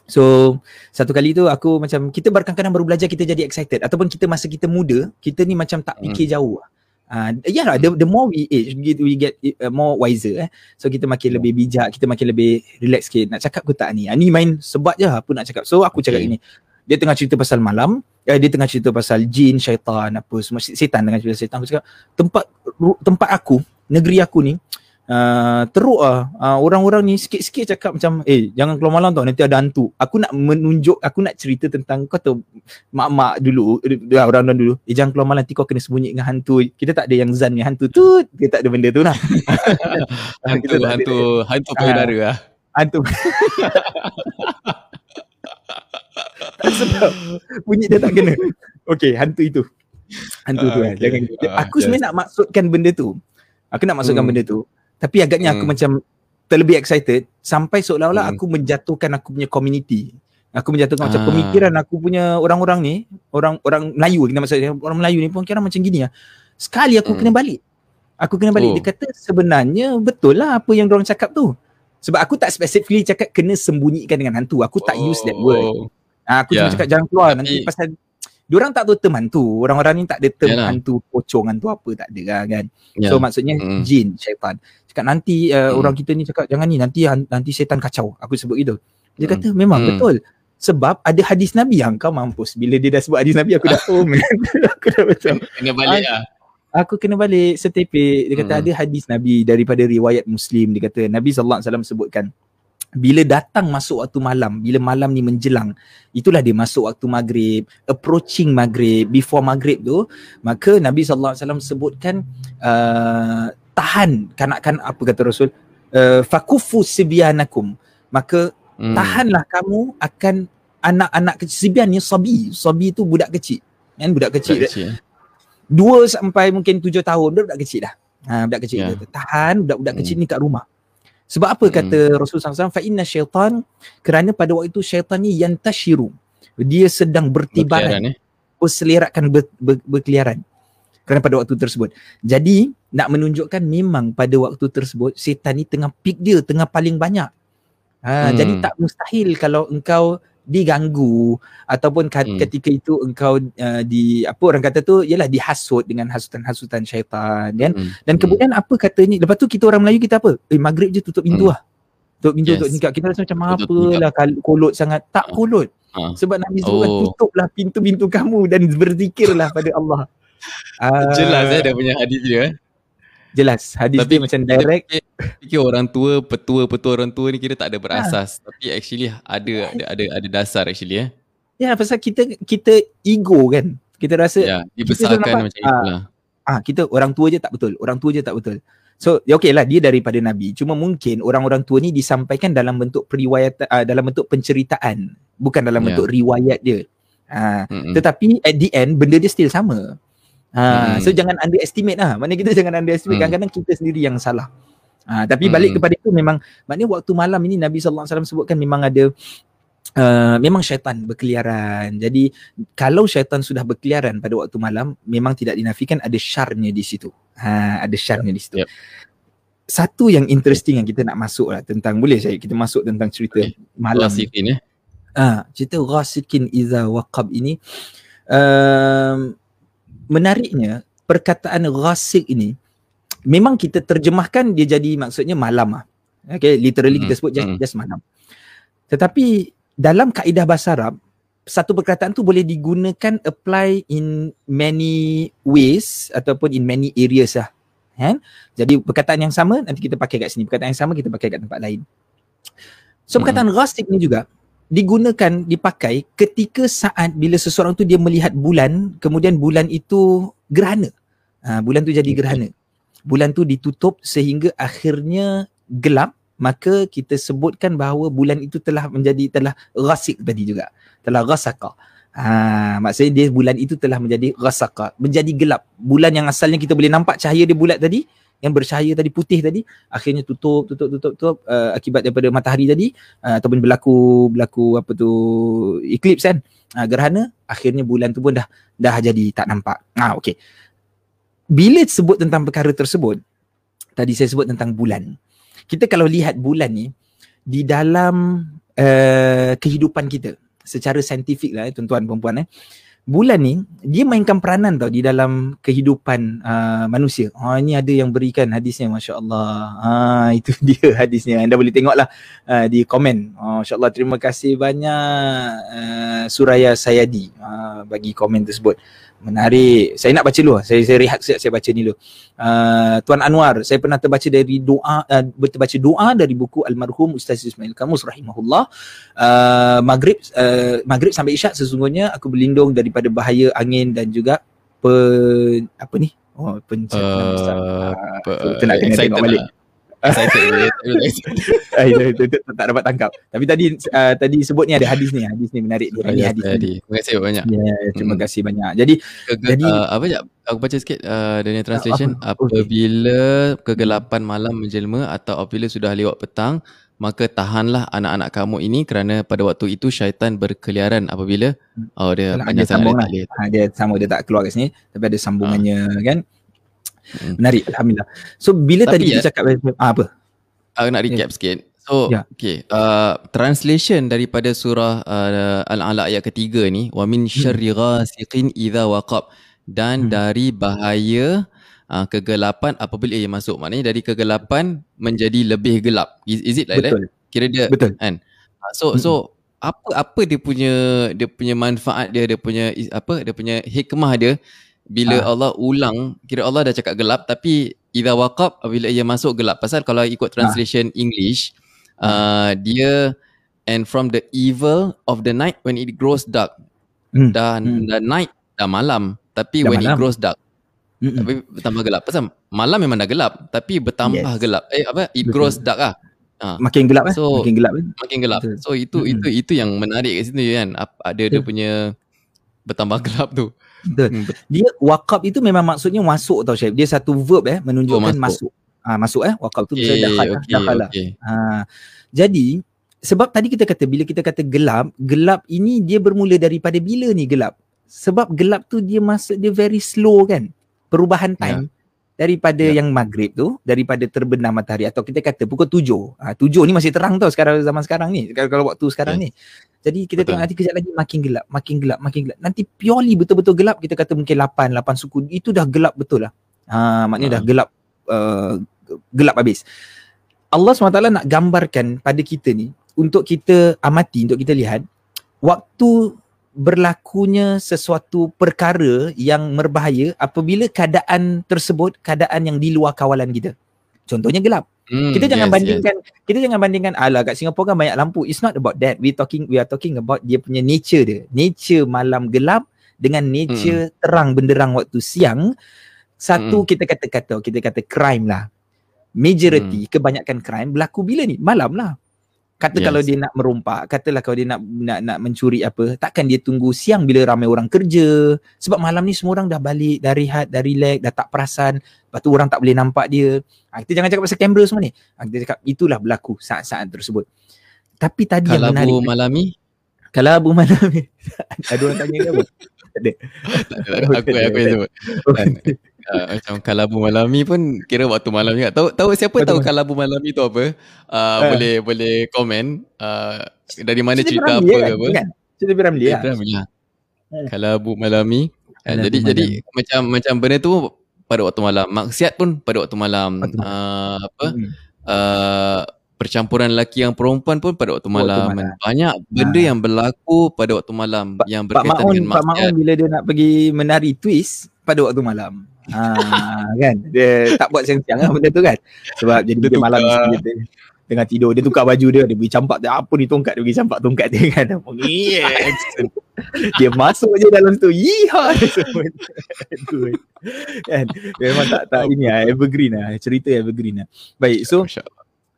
So satu kali tu aku macam kita kadang-kadang baru belajar kita jadi excited ataupun kita masa kita muda kita ni macam tak fikir hmm. jauh. Ah uh, yeah lah the, the more we age we get, uh, more wiser eh. So kita makin lebih bijak, kita makin lebih relax sikit. Nak cakap ke tak ni? Ah, ni main sebab je apa nak cakap. So aku cakap ini. Dia tengah cerita pasal malam, eh, dia tengah cerita pasal jin, syaitan, apa semua setan dengan cerita setan. Aku cakap tempat tempat aku, negeri aku ni Uh, teruk lah uh, orang-orang ni sikit-sikit cakap macam eh jangan keluar malam tau nanti ada hantu. Aku nak menunjuk aku nak cerita tentang kau tahu mak-mak dulu uh, orang-orang dulu eh jangan keluar malam nanti kau kena sembunyi dengan hantu. Kita tak ada yang zan ni hantu. Tu kita tak ada benda tu lah. Hantu kita hantu ada. hantu payudara lah. hantu. Sebab bunyi dia tak kena. Okay hantu itu. Hantu uh, tu kan okay. jangan uh, aku sebenarnya nak maksudkan benda tu. Aku nak maksudkan hmm. benda tu tapi agaknya aku hmm. macam terlebih excited sampai seolah-olah hmm. aku menjatuhkan aku punya community. Aku menjatuhkan ah. macam pemikiran aku punya orang-orang ni, orang orang Melayu kita maksudnya orang Melayu ni pun kira macam gini ya. Sekali aku hmm. kena balik. Aku kena balik. Oh. Dia kata sebenarnya betul lah apa yang orang cakap tu. Sebab aku tak specifically cakap kena sembunyikan dengan hantu. Aku tak oh. use that word. Ha, aku yeah. cuma ya. cakap jangan keluar Tapi, nanti pasal diorang tak tahu term hantu. Orang-orang ni tak ada term yeah. hantu, pocong, hantu apa tak ada lah kan. Yeah. So maksudnya mm. jin, syaitan. Cakap nanti uh, mm. orang kita ni cakap jangan ni nanti nanti syaitan kacau. Aku sebut gitu. Dia mm. kata memang mm. betul. Sebab ada hadis Nabi yang kau mampus. Bila dia dah sebut hadis Nabi aku dah oh aku dah betul. Kena balik lah aku kena balik setepek dia kata hmm. ada hadis nabi daripada riwayat muslim dia kata nabi sallallahu alaihi wasallam sebutkan bila datang masuk waktu malam bila malam ni menjelang itulah dia masuk waktu maghrib approaching maghrib before maghrib tu maka nabi sallallahu alaihi wasallam sebutkan uh, tahan kanak-kanak apa kata rasul uh, fakufu sibyanakum maka hmm. tahanlah kamu akan anak-anak kecil sibian ni sabi sabi tu budak kecil kan budak kecil, budak kecil dua sampai mungkin tujuh tahun budak-budak kecil dah. Ha, budak kecil yeah. tahan budak-budak hmm. kecil ni kat rumah. Sebab apa hmm. kata Rasulullah SAW? Fa inna syaitan kerana pada waktu itu syaitan ni yang tashiru. Dia sedang bertibaran. Eh? Berselerakkan ber, ber, berkeliaran. Kerana pada waktu tersebut. Jadi nak menunjukkan memang pada waktu tersebut syaitan ni tengah peak dia, tengah paling banyak. Ha, hmm. Jadi tak mustahil kalau engkau diganggu ataupun hmm. ketika itu engkau uh, di apa orang kata tu ialah dihasut dengan hasutan-hasutan syaitan kan hmm. dan hmm. kemudian hmm. apa katanya lepas tu kita orang Melayu kita apa eh maghrib je tutup pintu hmm. lah tutup pintu yes. tutup nikah kita rasa macam apalah kolot sangat tak ah. kolot ha. sebab Nabi oh. tutuplah pintu-pintu kamu dan berzikirlah pada Allah uh, jelas eh dia punya hadis dia eh jelas hadis tapi, dia macam direct. fikir, fikir orang tua petua-petua orang tua ni kira tak ada berasas. Ha. tapi actually ada ada ada ada dasar actually eh. Ya pasal kita kita ego kan. Kita rasa ya dibesarkan macam ah, itulah ah kita orang tua je tak betul orang tua je tak betul. So ya okey lah dia daripada nabi. Cuma mungkin orang-orang tua ni disampaikan dalam bentuk periwayat uh, dalam bentuk penceritaan. Bukan dalam ya. bentuk riwayat dia uh, tetapi at the end benda dia still sama Ha, hmm. So jangan underestimate lah. Maknanya kita jangan underestimate. Hmm. Kadang-kadang kita sendiri yang salah. Ha, tapi balik hmm. kepada itu memang, maknanya waktu malam ini Nabi SAW sebutkan memang ada, uh, memang syaitan berkeliaran. Jadi kalau syaitan sudah berkeliaran pada waktu malam, memang tidak dinafikan ada syarnya di situ. Ha, ada syarnya di situ. Yep. Satu yang interesting yang kita nak masuk lah tentang, boleh saya kita masuk tentang cerita okay. malam. Rasikin eh. Ha, cerita Rasikin Iza Waqab ini, um, menariknya perkataan ghasik ini memang kita terjemahkan dia jadi maksudnya malam ah. Okay, literally hmm. kita sebut just, hmm. just malam. Tetapi dalam kaedah bahasa Arab satu perkataan tu boleh digunakan apply in many ways ataupun in many areas lah. Kan? Jadi perkataan yang sama nanti kita pakai kat sini, perkataan yang sama kita pakai kat tempat lain. So perkataan hmm. ghasik ni juga digunakan dipakai ketika saat bila seseorang tu dia melihat bulan kemudian bulan itu gerhana. Ha, bulan tu jadi gerhana. Bulan tu ditutup sehingga akhirnya gelap maka kita sebutkan bahawa bulan itu telah menjadi telah rasik tadi juga. Telah rasaka ha, maksudnya dia bulan itu telah menjadi rasaka menjadi gelap. Bulan yang asalnya kita boleh nampak cahaya dia bulat tadi yang bercahaya tadi putih tadi akhirnya tutup tutup tutup tutup uh, akibat daripada matahari tadi uh, ataupun berlaku berlaku apa tu eclipse kan. Uh, gerhana akhirnya bulan tu pun dah dah jadi tak nampak. Ah okey. Bila sebut tentang perkara tersebut tadi saya sebut tentang bulan. Kita kalau lihat bulan ni di dalam uh, kehidupan kita secara saintifik lah eh, tuan-tuan puan-puan eh bulan ni dia mainkan peranan tau di dalam kehidupan uh, manusia. Ha ini ada yang berikan hadisnya masya-Allah. Ha itu dia hadisnya. Anda boleh tengoklah uh, di komen. Oh, masya-Allah terima kasih banyak uh, Suraya Sayadi uh, bagi komen tersebut. Menarik. Saya nak baca dulu. Saya saya rehat sekejap saya baca ni dulu. Uh, Tuan Anwar, saya pernah terbaca dari doa uh, terbaca doa dari buku almarhum Ustaz Ismail Kamus rahimahullah. Uh, maghrib uh, maghrib sampai isyak sesungguhnya aku berlindung daripada bahaya angin dan juga pe, apa ni? Oh, pencernaan uh, besar. Uh, nak kena tengok balik. Lah excited ah, itu, tak dapat tangkap. Tapi tadi uh, tadi sebut ni ada hadis ni. Hadis ni menarik. Dia ni hadis ni. terima kasih banyak. Yeah, terima hmm. kasih banyak. Jadi jadi uh, apa je aku baca sikit uh, dari translation. uh, apa? apabila kegelapan malam menjelma atau apabila sudah lewat petang maka tahanlah anak-anak kamu ini kerana pada waktu itu syaitan berkeliaran. Apabila? Oh dia banyak sangat lah. ha, dia sama dia tak keluar kat sini tapi ada sambungannya ha. kan Hmm. Menarik alhamdulillah. So bila Tapi tadi ya, kita cakap ah, apa? Aku nak recap yeah. sikit. So yeah. okay, uh, translation daripada surah uh, Al-Alaq ayat ketiga ni wa min hmm. syarri ghasiqin idza waqab dan hmm. dari bahaya uh, kegelapan apabila ia masuk. Maknanya dari kegelapan menjadi lebih gelap. Is, is it like Betul. that? Kira dia Betul. kan? Uh, so hmm. so apa apa dia punya dia punya manfaat dia dia punya apa dia punya hikmah dia bila ha. Allah ulang kira Allah dah cakap gelap tapi idza waqab apabila ia masuk gelap pasal kalau ikut translation ha. English uh, dia and from the evil of the night when it grows dark hmm. dan hmm. the night dah malam tapi dah when malam. it grows dark hmm. tapi bertambah gelap pasal malam memang dah gelap tapi bertambah yes. gelap eh apa it Betul. grows dark ah Ha. Makin gelap eh? So, makin gelap eh? Makin gelap. Betul. So itu hmm. itu itu yang menarik kat situ kan. Ada dia punya bertambah gelap tu. Betul. Hmm. Dia wakaf itu memang maksudnya masuk tau Chef. Dia satu verb eh menunjukkan oh, masuk. masuk. Ha, masuk eh wakaf tu misalnya dah okay, dah okay. Ha. Jadi sebab tadi kita kata bila kita kata gelap, gelap ini dia bermula daripada bila ni gelap? Sebab gelap tu dia masuk dia very slow kan. Perubahan time. Yeah daripada ya. yang maghrib tu daripada terbenam matahari atau kita kata pukul tujuh ha, tujuh ni masih terang tau sekarang zaman sekarang ni kalau, kalau waktu sekarang ya. ni jadi kita Betul. tengok nanti kejap lagi makin gelap makin gelap makin gelap nanti purely betul-betul gelap kita kata mungkin lapan lapan suku itu dah gelap betul lah ha, maknanya ha. dah gelap uh, gelap habis Allah SWT nak gambarkan pada kita ni untuk kita amati untuk kita lihat waktu berlakunya sesuatu perkara yang berbahaya apabila keadaan tersebut keadaan yang di luar kawalan kita. Contohnya gelap. Hmm, kita jangan yes, bandingkan yes. kita jangan bandingkan ala kat Singapura kan banyak lampu. It's not about that. We talking we are talking about dia punya nature dia. Nature malam gelap dengan nature hmm. terang benderang waktu siang. Satu hmm. kita kata kata kita kata crime lah. Majority hmm. kebanyakan crime berlaku bila ni? Malam lah. Kata yes. kalau dia nak merompak, katalah kalau dia nak nak nak mencuri apa, takkan dia tunggu siang bila ramai orang kerja. Sebab malam ni semua orang dah balik, dah rehat, dah relax, dah tak perasan. Lepas tu orang tak boleh nampak dia. Ha, kita jangan cakap pasal kamera semua ni. Ha, kita cakap itulah berlaku saat-saat tersebut. Tapi tadi kalau yang menarik. Kalau Abu Malami? Kalau Abu Malami. Ada orang tanya ke apa? Ada. aku aku yang sebut. uh, macam kalabu malami pun kira waktu malam juga. Tahu tahu siapa Betul. tahu kalabu malami tu apa? Uh, uh. boleh boleh komen uh, dari mana cerita, cerita apa kan? apa. Kan? Cerita Piramli lah. lah. Kalabu malami. Uh, jadi malami. jadi macam macam benda tu pada waktu malam. Maksiat pun pada waktu malam. Waktu uh, apa? Hmm. Uh, percampuran lelaki yang perempuan pun pada waktu malam. Waktu malam. Banyak benda ha. yang berlaku pada waktu malam pa, yang berkaitan Pak Maun, dengan maksiat. Pak Maun bila dia nak pergi menari twist pada waktu malam. Ha, kan? Dia tak buat siang-siang lah benda tu kan? Sebab jadi dia, dia malam dia tengah tidur dia tukar baju dia dia pergi campak dia apa ni tongkat dia pergi campak tongkat dia kan? Dia masuk je dalam situ. Yiha kan? Memang tak tak ini lah evergreen lah cerita evergreen lah. Baik so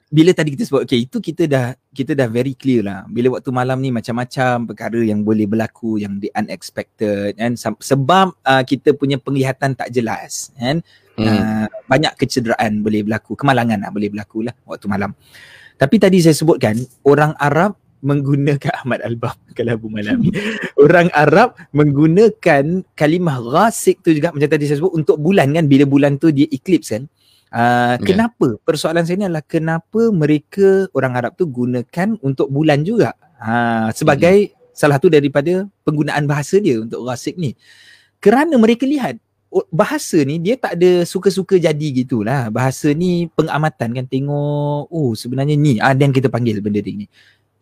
bila tadi kita sebut okay itu kita dah kita dah very clear lah. Bila waktu malam ni macam-macam perkara yang boleh berlaku yang the unexpected kan. Sebab uh, kita punya penglihatan tak jelas kan. Hmm. uh, banyak kecederaan boleh berlaku kemalangan lah boleh berlaku lah waktu malam. Tapi tadi saya sebutkan orang Arab menggunakan Ahmad Albab kalau Abu Malami orang Arab menggunakan kalimah ghasik tu juga macam tadi saya sebut untuk bulan kan. Bila bulan tu dia eclipse kan Uh, yeah. Kenapa? Persoalan saya ni adalah kenapa mereka orang Arab tu gunakan untuk bulan juga uh, sebagai mm. salah satu daripada penggunaan bahasa dia untuk rasik ni. Kerana mereka lihat bahasa ni dia tak ada suka-suka jadi gitulah. Bahasa ni pengamatan kan tengok oh sebenarnya ni ah dan kita panggil benda ni.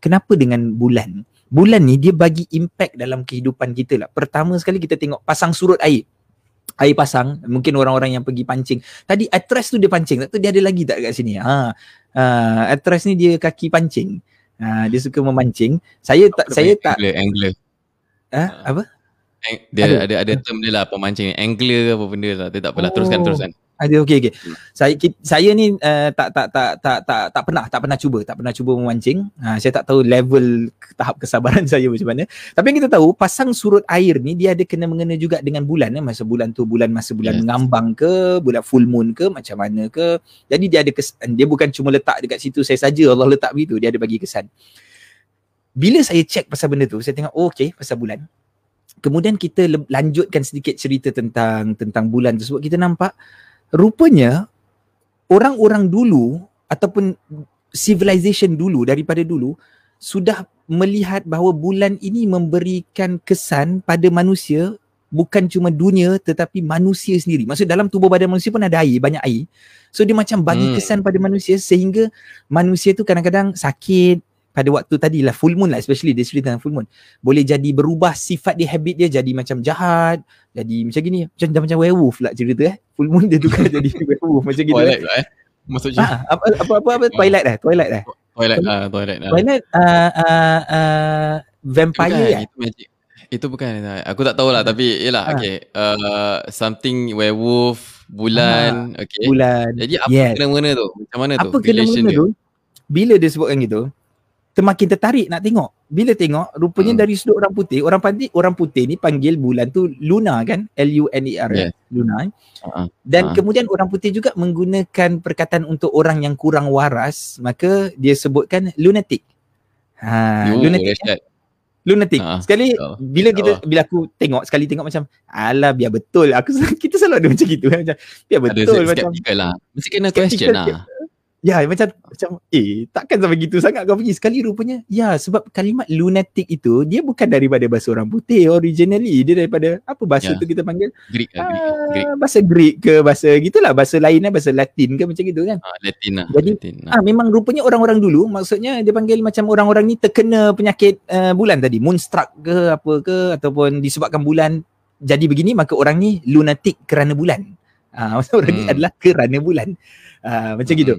Kenapa dengan bulan? Bulan ni dia bagi impact dalam kehidupan kita lah. Pertama sekali kita tengok pasang surut air air pasang mungkin orang-orang yang pergi pancing. Tadi actress tu dia pancing tak? Tahu dia ada lagi tak kat sini? Ha. Uh, actress ni dia kaki pancing. Uh, dia suka memancing. Saya tak saya tak angler angler ha. Apa dia ada ada, ada term dia lah pemancing angler apa benda lah dia tak apalah oh. teruskan teruskan ada okey okey. Hmm. Saya saya ni uh, tak, tak tak tak tak tak pernah tak pernah cuba, tak pernah cuba memancing. Ha, saya tak tahu level tahap kesabaran saya macam mana. Tapi yang kita tahu pasang surut air ni dia ada kena mengena juga dengan bulan eh masa bulan tu bulan masa bulan yes. mengambang ke, bulan full moon ke macam mana ke. Jadi dia ada kesan dia bukan cuma letak dekat situ saya saja Allah letak begitu, dia ada bagi kesan. Bila saya check pasal benda tu, saya tengok oh, okey pasal bulan. Kemudian kita lanjutkan sedikit cerita tentang tentang bulan tersebut. Kita nampak rupanya orang-orang dulu ataupun civilization dulu daripada dulu sudah melihat bahawa bulan ini memberikan kesan pada manusia bukan cuma dunia tetapi manusia sendiri. Maksud dalam tubuh badan manusia pun ada air, banyak air. So dia macam bagi hmm. kesan pada manusia sehingga manusia tu kadang-kadang sakit pada waktu tadi lah full moon lah especially dia cerita full moon. Boleh jadi berubah sifat dia habit dia jadi macam jahat jadi macam gini. Macam dah macam werewolf lah cerita eh. Full moon dia tukar jadi werewolf macam gitu Twilight eh. lah eh. Maksudnya ah, apa, apa apa apa? Twilight dah Twilight dah Twilight lah Twilight lah. Twilight uh, uh, uh, vampire bukan, itu magic. Itu bukan aku tak tahu lah ah. tapi yalah ah. okay. Uh, something werewolf bulan ah. okay. bulan. Jadi apa yes. kena mengena tu? Macam mana apa tu? Apa kena mengena tu? Bila dia sebutkan gitu semakin tertarik nak tengok. Bila tengok rupanya hmm. dari sudut orang putih, orang putih orang putih ni panggil bulan tu Luna kan? L U N E R yeah. Luna. Uh-huh. Dan uh-huh. kemudian orang putih juga menggunakan perkataan untuk orang yang kurang waras, maka dia sebutkan lunatic. Ha, Yo, lunatic. Kan? Lunatic. Uh-huh. Sekali oh. bila kita oh. bila aku tengok sekali tengok macam alah biar betul. Aku kita selalu ada macam gitu macam biar betul ada macam. Lah. Mesti kena question lah. Ya macam macam eh takkan sampai gitu sangat kau pergi sekali rupanya. Ya sebab kalimat lunatic itu dia bukan daripada bahasa orang putih originally dia daripada apa bahasa ya. tu kita panggil? Greek, uh, Greek. bahasa Greek ke bahasa gitulah bahasa lainnya bahasa Latin ke macam gitu kan. Ah Latin lah. Jadi Latin, ah memang rupanya orang-orang dulu maksudnya dia panggil macam orang-orang ni terkena penyakit uh, bulan tadi moonstruck ke apa ke ataupun disebabkan bulan jadi begini maka orang ni lunatic kerana bulan. Ah uh, orang hmm. ni adalah kerana bulan. Uh, macam hmm. gitu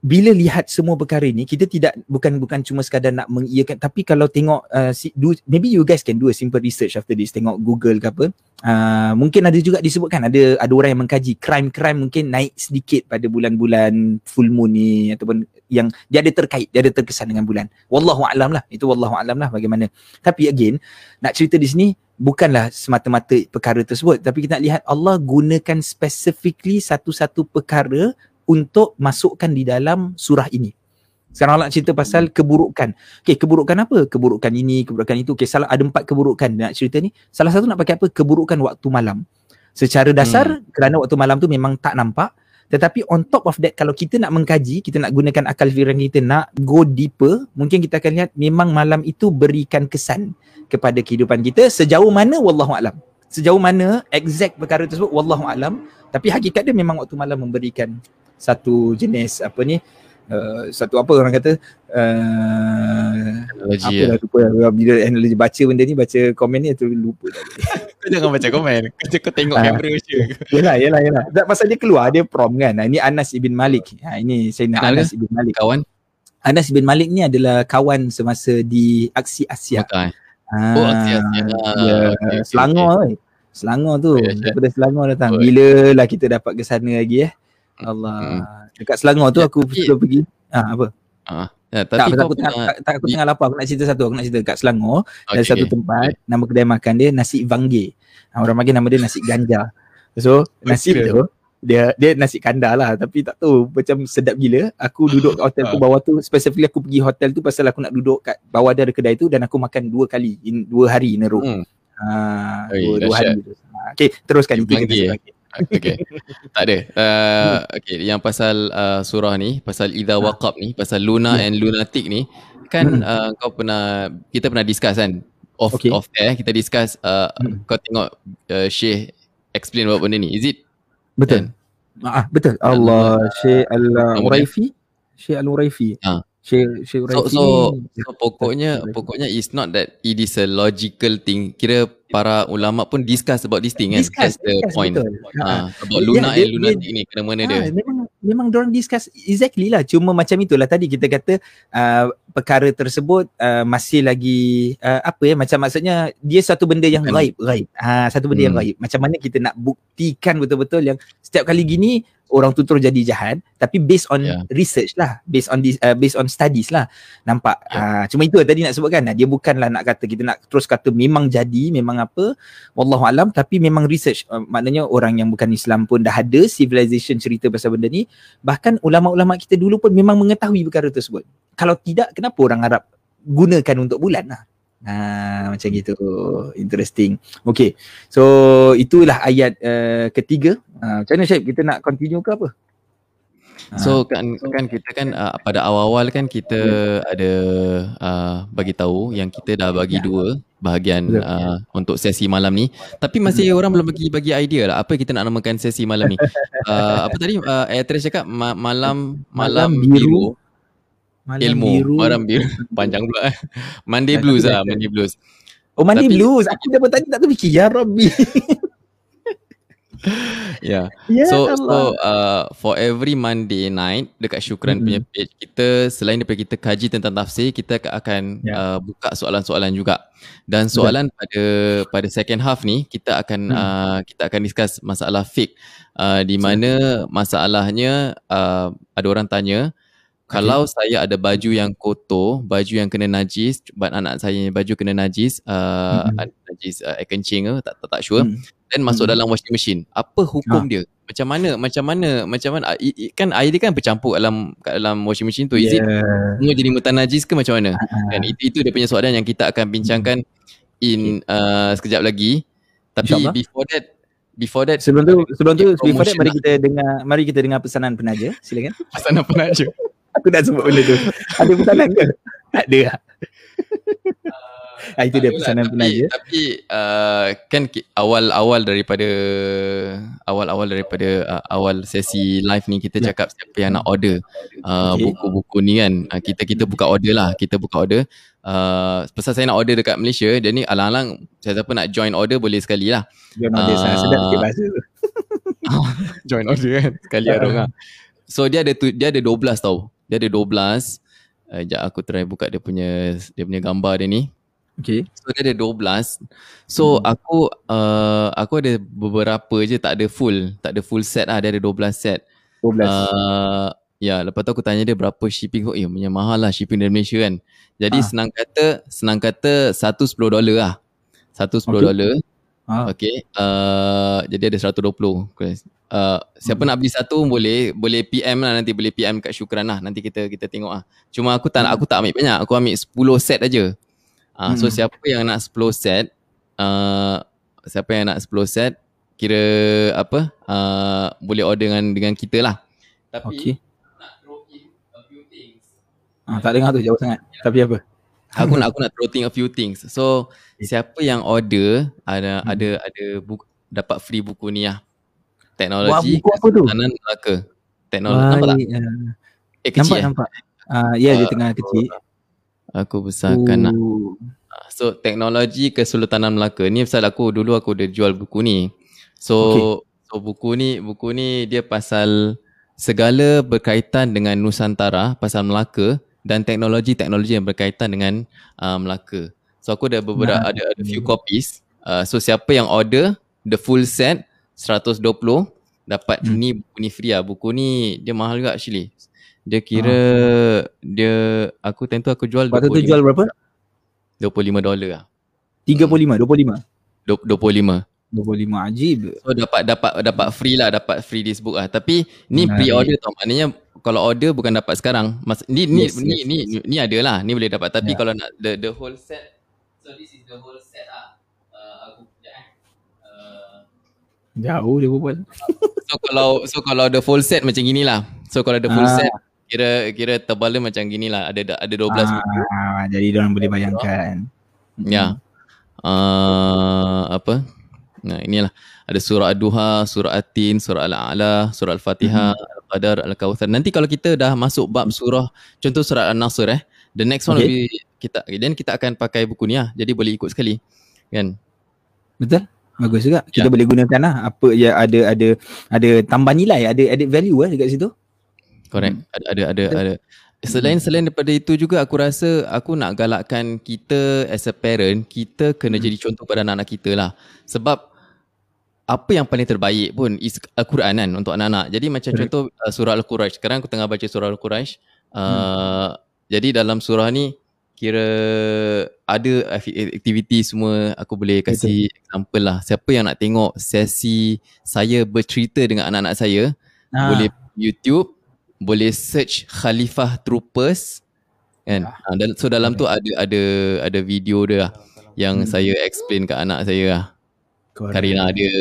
bila lihat semua perkara ini kita tidak bukan bukan cuma sekadar nak mengiyakan tapi kalau tengok uh, do, maybe you guys can do a simple research after this tengok Google ke apa. Uh, mungkin ada juga disebutkan ada ada orang yang mengkaji crime-crime mungkin naik sedikit pada bulan-bulan full moon ni ataupun yang dia ada terkait dia ada terkesan dengan bulan. Wallahu alam lah. Itu wallahu alam lah bagaimana. Tapi again nak cerita di sini bukanlah semata-mata perkara tersebut. Tapi kita nak lihat Allah gunakan specifically satu-satu perkara untuk masukkan di dalam surah ini. Sekarang Allah nak cerita pasal keburukan. Okey, keburukan apa? Keburukan ini, keburukan itu. Okey, salah ada empat keburukan nak cerita ni. Salah satu nak pakai apa? Keburukan waktu malam. Secara dasar hmm. kerana waktu malam tu memang tak nampak. Tetapi on top of that kalau kita nak mengkaji, kita nak gunakan akal fikiran kita nak go deeper, mungkin kita akan lihat memang malam itu berikan kesan kepada kehidupan kita sejauh mana wallahu alam. Sejauh mana exact perkara tersebut wallahu alam, tapi hakikat dia memang waktu malam memberikan satu jenis apa ni uh, satu apa orang kata uh, analogi apa ya. lupa lah. bila analogi baca benda ni baca komen ni tu lupa kau jangan baca komen. Kau, kau tengok uh, kamera je. Yelah yelah yelah. Tak pasal dia keluar dia prom kan. Ini Anas ibn Malik. Ha, ini saya nak Anas ibn Malik. Kawan? Anas ibn Malik ni adalah kawan semasa di aksi Asia. Okay. Ah, oh aksi Asia. Ya, okay, Selangor okay. Selangor tu. Oh, daripada Selangor datang. Oh. bila lah kita dapat ke sana lagi eh Allah. Hmm. Dekat Selangor tu ya, aku tapi, suka pergi. Ha apa? Ha. Ya, tapi tak, aku, tak, tak, tak, aku tengah lapar. Aku nak cerita satu. Aku nak cerita dekat Selangor. Okay. Ada satu tempat. Okay. Nama kedai makan dia nasi vangge. Ha, orang panggil nama dia nasi ganja. So nasi okay. tu dia dia nasi kandar lah tapi tak tahu macam sedap gila aku duduk kat hotel tu ha. bawah tu specifically aku pergi hotel tu pasal aku nak duduk kat bawah ada kedai tu dan aku makan dua kali in, dua hari in a row hmm. ha, dua, dua hari tu. Ha, okay teruskan okay. Okay Tak ada uh, Okay Yang pasal uh, surah ni Pasal Ida ha. Waqab ni Pasal Luna yeah. and Lunatic ni Kan hmm. uh, kau pernah Kita pernah discuss kan Off, okay. off air Kita discuss uh, hmm. Kau tengok uh, Syekh Explain buat benda ni Is it Betul kan? ah, Betul Allah Syekh Al-Uraifi Syekh Al-Uraifi ha. Syekh Syekh so, so, so pokoknya Pokoknya It's not that It is a logical thing Kira para ulama pun discuss about this thing kan. Discuss, that's the discuss, point. betul. ha, about Luna yeah, and Lunatic ni kena mana ha, dia. memang memang orang discuss exactly lah. Cuma macam itulah. Tadi kita kata uh, perkara tersebut uh, masih lagi uh, apa ya macam maksudnya dia satu benda yang gaib gaib. Ha satu benda hmm. yang gaib. Macam mana kita nak buktikan betul-betul yang setiap kali gini orang tu terus jadi jahat tapi based on yeah. research lah based on this uh, based on studies lah. Nampak? Yeah. uh, cuma itu tadi nak sebutkan dia bukanlah nak kata kita nak terus kata memang jadi memang apa wallahu alam tapi memang research. Uh, maknanya orang yang bukan Islam pun dah ada civilization cerita pasal benda ni bahkan ulama-ulama kita dulu pun memang mengetahui perkara tersebut kalau tidak kenapa orang Arab gunakan untuk bulan lah Ha, macam gitu. Interesting. Okay. So itulah ayat uh, ketiga. Uh, macam mana Syed? Kita nak continue ke apa? So kan kan kita kan uh, pada awal-awal kan kita yeah. ada uh, bagi tahu yang kita dah bagi yeah. dua bahagian uh, untuk sesi malam ni. Tapi masih yeah. orang belum bagi bagi idea lah apa kita nak namakan sesi malam ni. uh, apa tadi uh, Aitres cakap ma- malam malam, malam biru. Malam ilmu biru. malam biru panjang pula eh. Monday blues lah Monday blues. Oh Monday Tapi, blues. Aku dah bertanya tak tu fikir ya Rabbi. yeah. yeah. So so uh, for every Monday night dekat Syukran mm-hmm. punya page kita selain daripada kita kaji tentang tafsir kita akan yeah. uh, buka soalan-soalan juga. Dan soalan yeah. pada pada second half ni kita akan mm. uh, kita akan discuss masalah fiqh uh, di mana masalahnya uh, ada orang tanya kalau saya ada baju yang kotor, baju yang kena najis, buat anak saya baju kena najis, uh, mm-hmm. najis uh, air kencing ke, tak, tak, tak sure. Mm dan masuk hmm. dalam washing machine. Apa hukum ha. dia? Macam mana? Macam mana? Macam mana? Kan air dia kan bercampur dalam kat dalam washing machine tu. Is yeah. it semua jadi mutanajis ke macam mana? Ha. Dan itu itu dia punya soalan yang kita akan bincangkan in uh, sekejap lagi. Tapi before that before that sebelum tu sebelum tu before that mari kita dengar mari kita dengar pesanan penaja. Silakan. Pesanan penaja. Aku dah sebut benda tu. Ada pesanan ke? Tak ada. ah, itu dia pesanan tapi, penaja. Tapi uh, kan awal-awal daripada awal-awal daripada uh, awal sesi live ni kita ya. cakap siapa yang nak order uh, okay. buku-buku ni kan. Uh, kita kita buka order lah. Kita buka order. Uh, pasal saya nak order dekat Malaysia dan ni alang-alang saya siapa nak join order boleh sekali lah. Join order uh, sedap sikit bahasa tu. join order kan. Sekali ada orang. So dia ada tu, dia ada 12 tau. Dia ada 12. Uh, sekejap aku try buka dia punya dia punya gambar dia ni. Okay. So dia ada 12. So hmm. aku uh, aku ada beberapa je tak ada full, tak ada full set lah. Dia ada 12 set. 12. Uh, ya, lepas tu aku tanya dia berapa shipping kau. Eh, punya mahal lah shipping dari Malaysia kan. Jadi ha. senang kata, senang kata satu 10 dolar lah. Satu 10 okay. Ha. Okay. Uh, jadi ada 120. Uh, siapa hmm. nak beli satu boleh boleh PM lah nanti boleh PM kat Syukran lah nanti kita kita tengok lah cuma aku tak hmm. aku tak ambil banyak aku ambil 10 set aja Uh, hmm. So siapa yang nak 10 set uh, Siapa yang nak 10 set Kira apa uh, Boleh order dengan dengan kita lah Tapi okay. nak throw in a few things ah, Tak dengar tu jauh sangat Tapi apa Aku nak aku nak throw a few things So siapa yang order Ada hmm. ada ada buku, dapat free buku ni lah Teknologi Wah, buku apa tu? Tanan Melaka Teknologi Nampak tak? Eh kecil nampak, eh? Nampak uh, Ya uh, dia tengah kecil Aku besarkan lah. So teknologi Kesultanan Melaka ni pasal aku dulu aku dah jual buku ni. So okay. so buku ni buku ni dia pasal segala berkaitan dengan Nusantara, pasal Melaka dan teknologi-teknologi yang berkaitan dengan uh, Melaka. So aku ada beberapa nah. ada ada few copies. Uh, so siapa yang order the full set 120 dapat hmm. ni buku ni free lah. Buku ni dia mahal juga actually. Dia kira ha. dia aku tentu aku jual Waktu tu jual berapa? 25 dolar lah. 35, 25. 25. 25 ajib. So dapat dapat dapat free lah, dapat free this book lah. Tapi ni nah, pre-order tau. Maknanya kalau order bukan dapat sekarang. Mas, ni ni yes, ni, yes, ni, yes. ni ni ada lah. Ni boleh dapat. Tapi yeah. kalau nak the the whole set. So this is the whole set lah. Uh, aku kejap eh. Uh, Jauh dia berbual. so kalau so kalau the full set macam gini lah. So kalau the full ah. set kira kira tebal dia macam gini lah ada ada 12 ah, buku. jadi dia orang boleh bayangkan. Ya. Uh, apa? Nah, inilah ada surah Ad-Duha, surah At-Tin, surah Al-A'la, surah Al-Fatihah, mm-hmm. Al-Qadar, Al-Kawthar. Nanti kalau kita dah masuk bab surah contoh surah An-Nasr eh, the next one okay. will be kita then kita akan pakai buku ni lah. Jadi boleh ikut sekali. Kan? Betul? Bagus juga. Kita ya. boleh gunakan lah apa ya ada ada ada tambah nilai, ada added value eh dekat situ. Correct. Hmm. Ada ada ada ada. Selain hmm. selain daripada itu juga aku rasa aku nak galakkan kita as a parent, kita kena hmm. jadi contoh pada anak-anak kita lah. Sebab apa yang paling terbaik pun is Al-Quran kan untuk anak-anak. Jadi macam Correct. contoh uh, surah Al-Quraisy. Sekarang aku tengah baca surah Al-Quraisy. Uh, hmm. Jadi dalam surah ni kira ada aktiviti semua aku boleh kasih Betul. example lah. Siapa yang nak tengok sesi saya bercerita dengan anak-anak saya ha. boleh YouTube boleh search Khalifah Troopers kan ha, so dalam tu ada ada ada video dia lah yang hmm. saya explain kat anak saya lah Correct. Karina dia.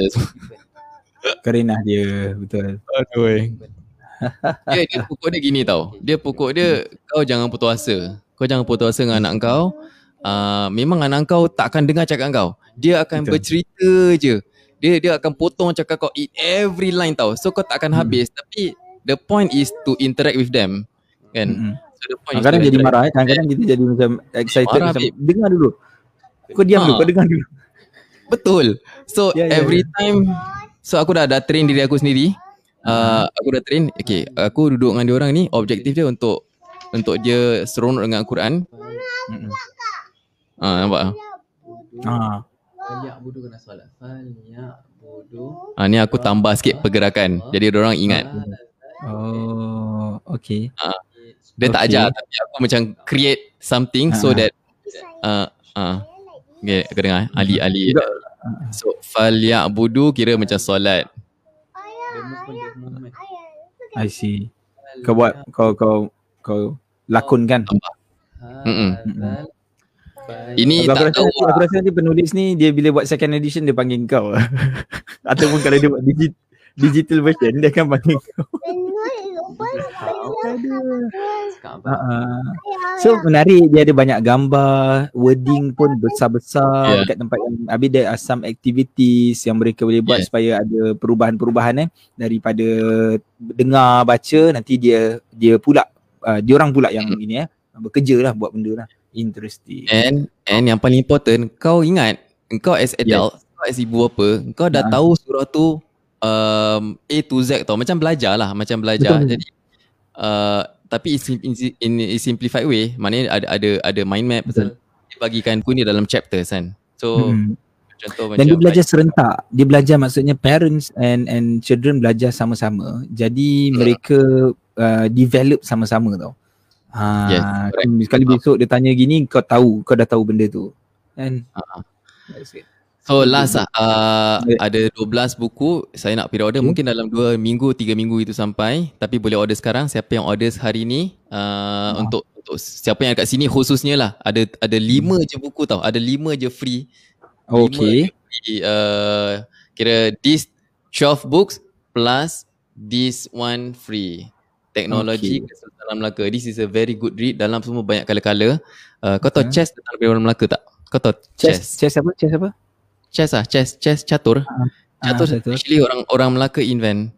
Karina dia betul. Aduh dia, dia pokok dia gini tau. Dia pokok dia kau jangan putus asa kau jangan putus asa dengan anak kau. Uh, memang anak kau tak akan dengar cakap kau. Dia akan betul. bercerita je. Dia dia akan potong cakap kau in every line tau. So kau tak akan hmm. habis. Tapi the point is to interact with them kan? Hmm. Kadang-kadang jadi marah eh. Kadang-kadang kita jadi macam excited marah, macam, Dengar dulu. Kau diam ha. dulu Kau dengar dulu Betul So yeah, yeah, every yeah. time So aku dah dah train diri aku sendiri uh, Aku dah train Okay Aku duduk dengan dia orang ni Objektif dia untuk Untuk dia seronok dengan Al-Quran mm-hmm. Ah, nampak Ah. Falyak bodoh kena solat. Falyak bodoh. Ah ni aku tambah sikit pergerakan. Jadi orang ingat. Oh, okay. Ah. Dia okay. tak ajar tapi aku macam create something uh-huh. so that uh, uh, okay, aku dengar Ali Ali. So fal budu kira macam solat. I see. Kau buat kau kau kau lakon kan hmm ini aku tak rasa, tahu. aku lah. rasa nanti penulis ni dia bila buat second edition dia panggil kau. Ataupun kalau dia buat digital digital version dia akan panggil kau Uh-uh. So menarik dia ada banyak gambar, wording pun besar-besar yeah. dekat tempat yang habis there are some activities yang mereka boleh buat yeah. supaya ada perubahan-perubahan eh daripada dengar baca nanti dia dia pula uh, dia orang pula yang mm. ini eh bekerja lah buat benda lah. Interesting. And and yang paling important kau ingat kau as adult, yes. kau as ibu apa, kau dah uh. tahu surah tu um, A to Z tau. Macam belajar lah macam belajar. Betul. jadi uh, tapi in, in, in simplified way maknanya ada ada ada mind map Betul. dibagikan pun ni dalam chapter kan. So hmm. contoh dan macam dia belajar like, serentak. Dia belajar maksudnya parents and and children belajar sama-sama. Jadi hmm. mereka uh, develop sama-sama tau. Ha yes, sekali besok dia tanya gini kau tahu kau dah tahu benda tu? Kan? Uh-huh. So last lah uh, ada 12 buku saya nak pre-order hmm. mungkin dalam 2 minggu 3 minggu itu sampai tapi boleh order sekarang siapa yang order hari ni uh, hmm. untuk untuk siapa yang kat sini khususnya lah ada ada 5 hmm. je buku tau ada 5 je free. Okay. Free, uh, kira this 12 books plus this one free. Teknologi okay. dalam Melaka. This is a very good read dalam semua banyak color-color. Uh, kau tahu okay. chess tentang dalam Melaka tak? Kau tahu chess? Chess, chess apa? Chess apa? Chess ah chess chess catur uh, catur uh, actually orang orang Melaka invent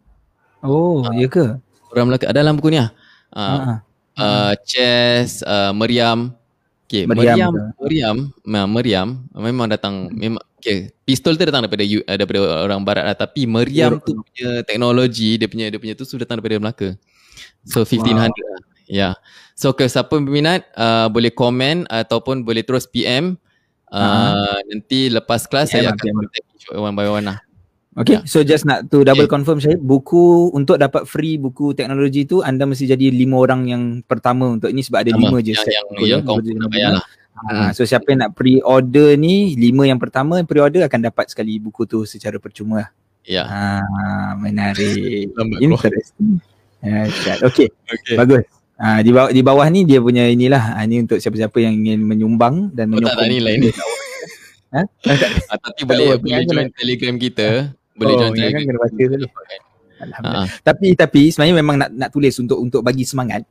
oh uh, ya ke orang Melaka ada dalam buku ni ah uh, uh, uh, chess uh, Meriam Okay, Meriam, Meriam, Meriam, Meriam, memang datang, memang, okay, pistol tu datang daripada uh, daripada orang barat lah, tapi Meriam tu punya teknologi, dia punya dia punya tu sudah datang daripada Melaka. So 1500 wow. lah. Ya. Yeah. So ke siapa berminat uh, boleh komen ataupun boleh terus PM uh, nanti lepas kelas yeah, saya akan contact one by one lah. Okay, yeah. so just nak to double okay. confirm saya buku untuk dapat free buku teknologi tu anda mesti jadi lima orang yang pertama untuk ini sebab ada lima je yang, set. Yang, yang kau nak bayar lah. Ha, so siapa yang nak pre-order ni lima yang pertama yang pre-order akan dapat sekali buku tu secara percuma lah. Ya. Ha, menarik. Interesting. Ya, okay. okay. Bagus. Ah di bawah di bawah ni dia punya inilah. Ah ni untuk siapa-siapa yang ingin menyumbang dan menyokong. Oh, tak nilai ni. ha? ah, tapi boleh boleh join kan? Telegram kita. Boleh oh, join Telegram. Kan kena baca dulu. Alhamdulillah. Ha. Tapi tapi sebenarnya memang nak nak tulis untuk untuk bagi semangat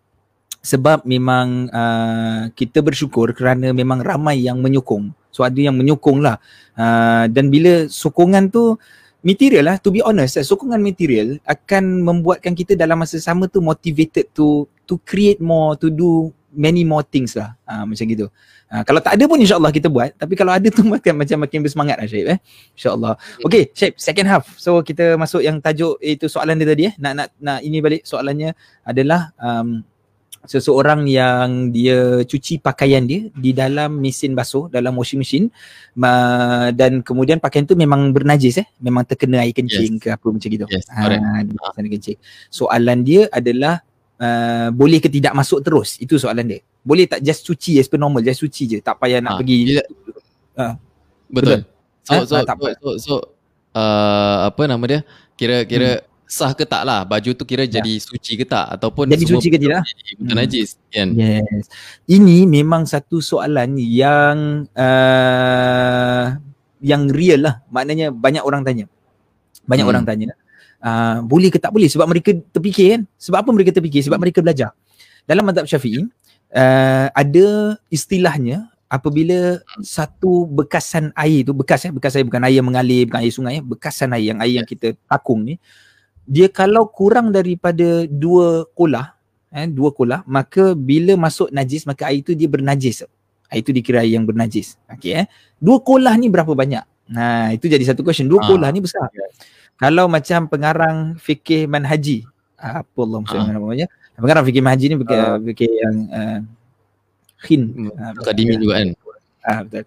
sebab memang uh, kita bersyukur kerana memang ramai yang menyokong. So ada yang menyokong lah. Uh, dan bila sokongan tu material lah to be honest eh, sokongan material akan membuatkan kita dalam masa sama tu motivated to to create more to do many more things lah. Ha, macam gitu. Ha, kalau tak ada pun insyaAllah kita buat. Tapi kalau ada tu makin macam makin bersemangat lah Syed eh. insyaAllah. Okay Syed second half. So kita masuk yang tajuk itu soalan dia tadi eh. Nak nak nak ini balik soalannya adalah um, seseorang yang dia cuci pakaian dia di dalam mesin basuh dalam washing machine uh, dan kemudian pakaian tu memang bernajis eh. Memang terkena air kencing yes. ke apa macam gitu. Yes, ha, kencing. Soalan dia adalah uh, boleh ke tidak masuk terus? Itu soalan dia. Boleh tak just cuci as per normal, just cuci je, tak payah nak ha, pergi. Bila, uh, betul. betul. So, ha? so, ha, tak so, so, so uh, apa nama dia? Kira kira hmm sah ke tak lah baju tu kira ya. jadi suci ke tak ataupun jadi suci ke tidak bukan hmm. najis kan yes ini memang satu soalan yang uh, yang real lah maknanya banyak orang tanya banyak hmm. orang tanya uh, boleh ke tak boleh? Sebab mereka terfikir kan? Sebab apa mereka terfikir? Sebab mereka belajar. Dalam mazhab syafi'i uh, ada istilahnya apabila satu bekasan air tu bekas eh bekas air bukan air yang mengalir bukan air sungai eh bekasan air yang air yang kita takung ni dia kalau kurang daripada dua kolah eh dua kolah maka bila masuk najis maka air tu dia bernajis. Air tu dikira air yang bernajis. Okey eh? Dua kolah ni berapa banyak nah itu jadi satu question dua ha. kolah ni besar kalau macam pengarang fikih manhaji apa Allah ha. namanya pengarang fikih manhaji ni fikih, ha. fikih yang uh, Khin. Hmm, Akademi juga kan. Ah betul.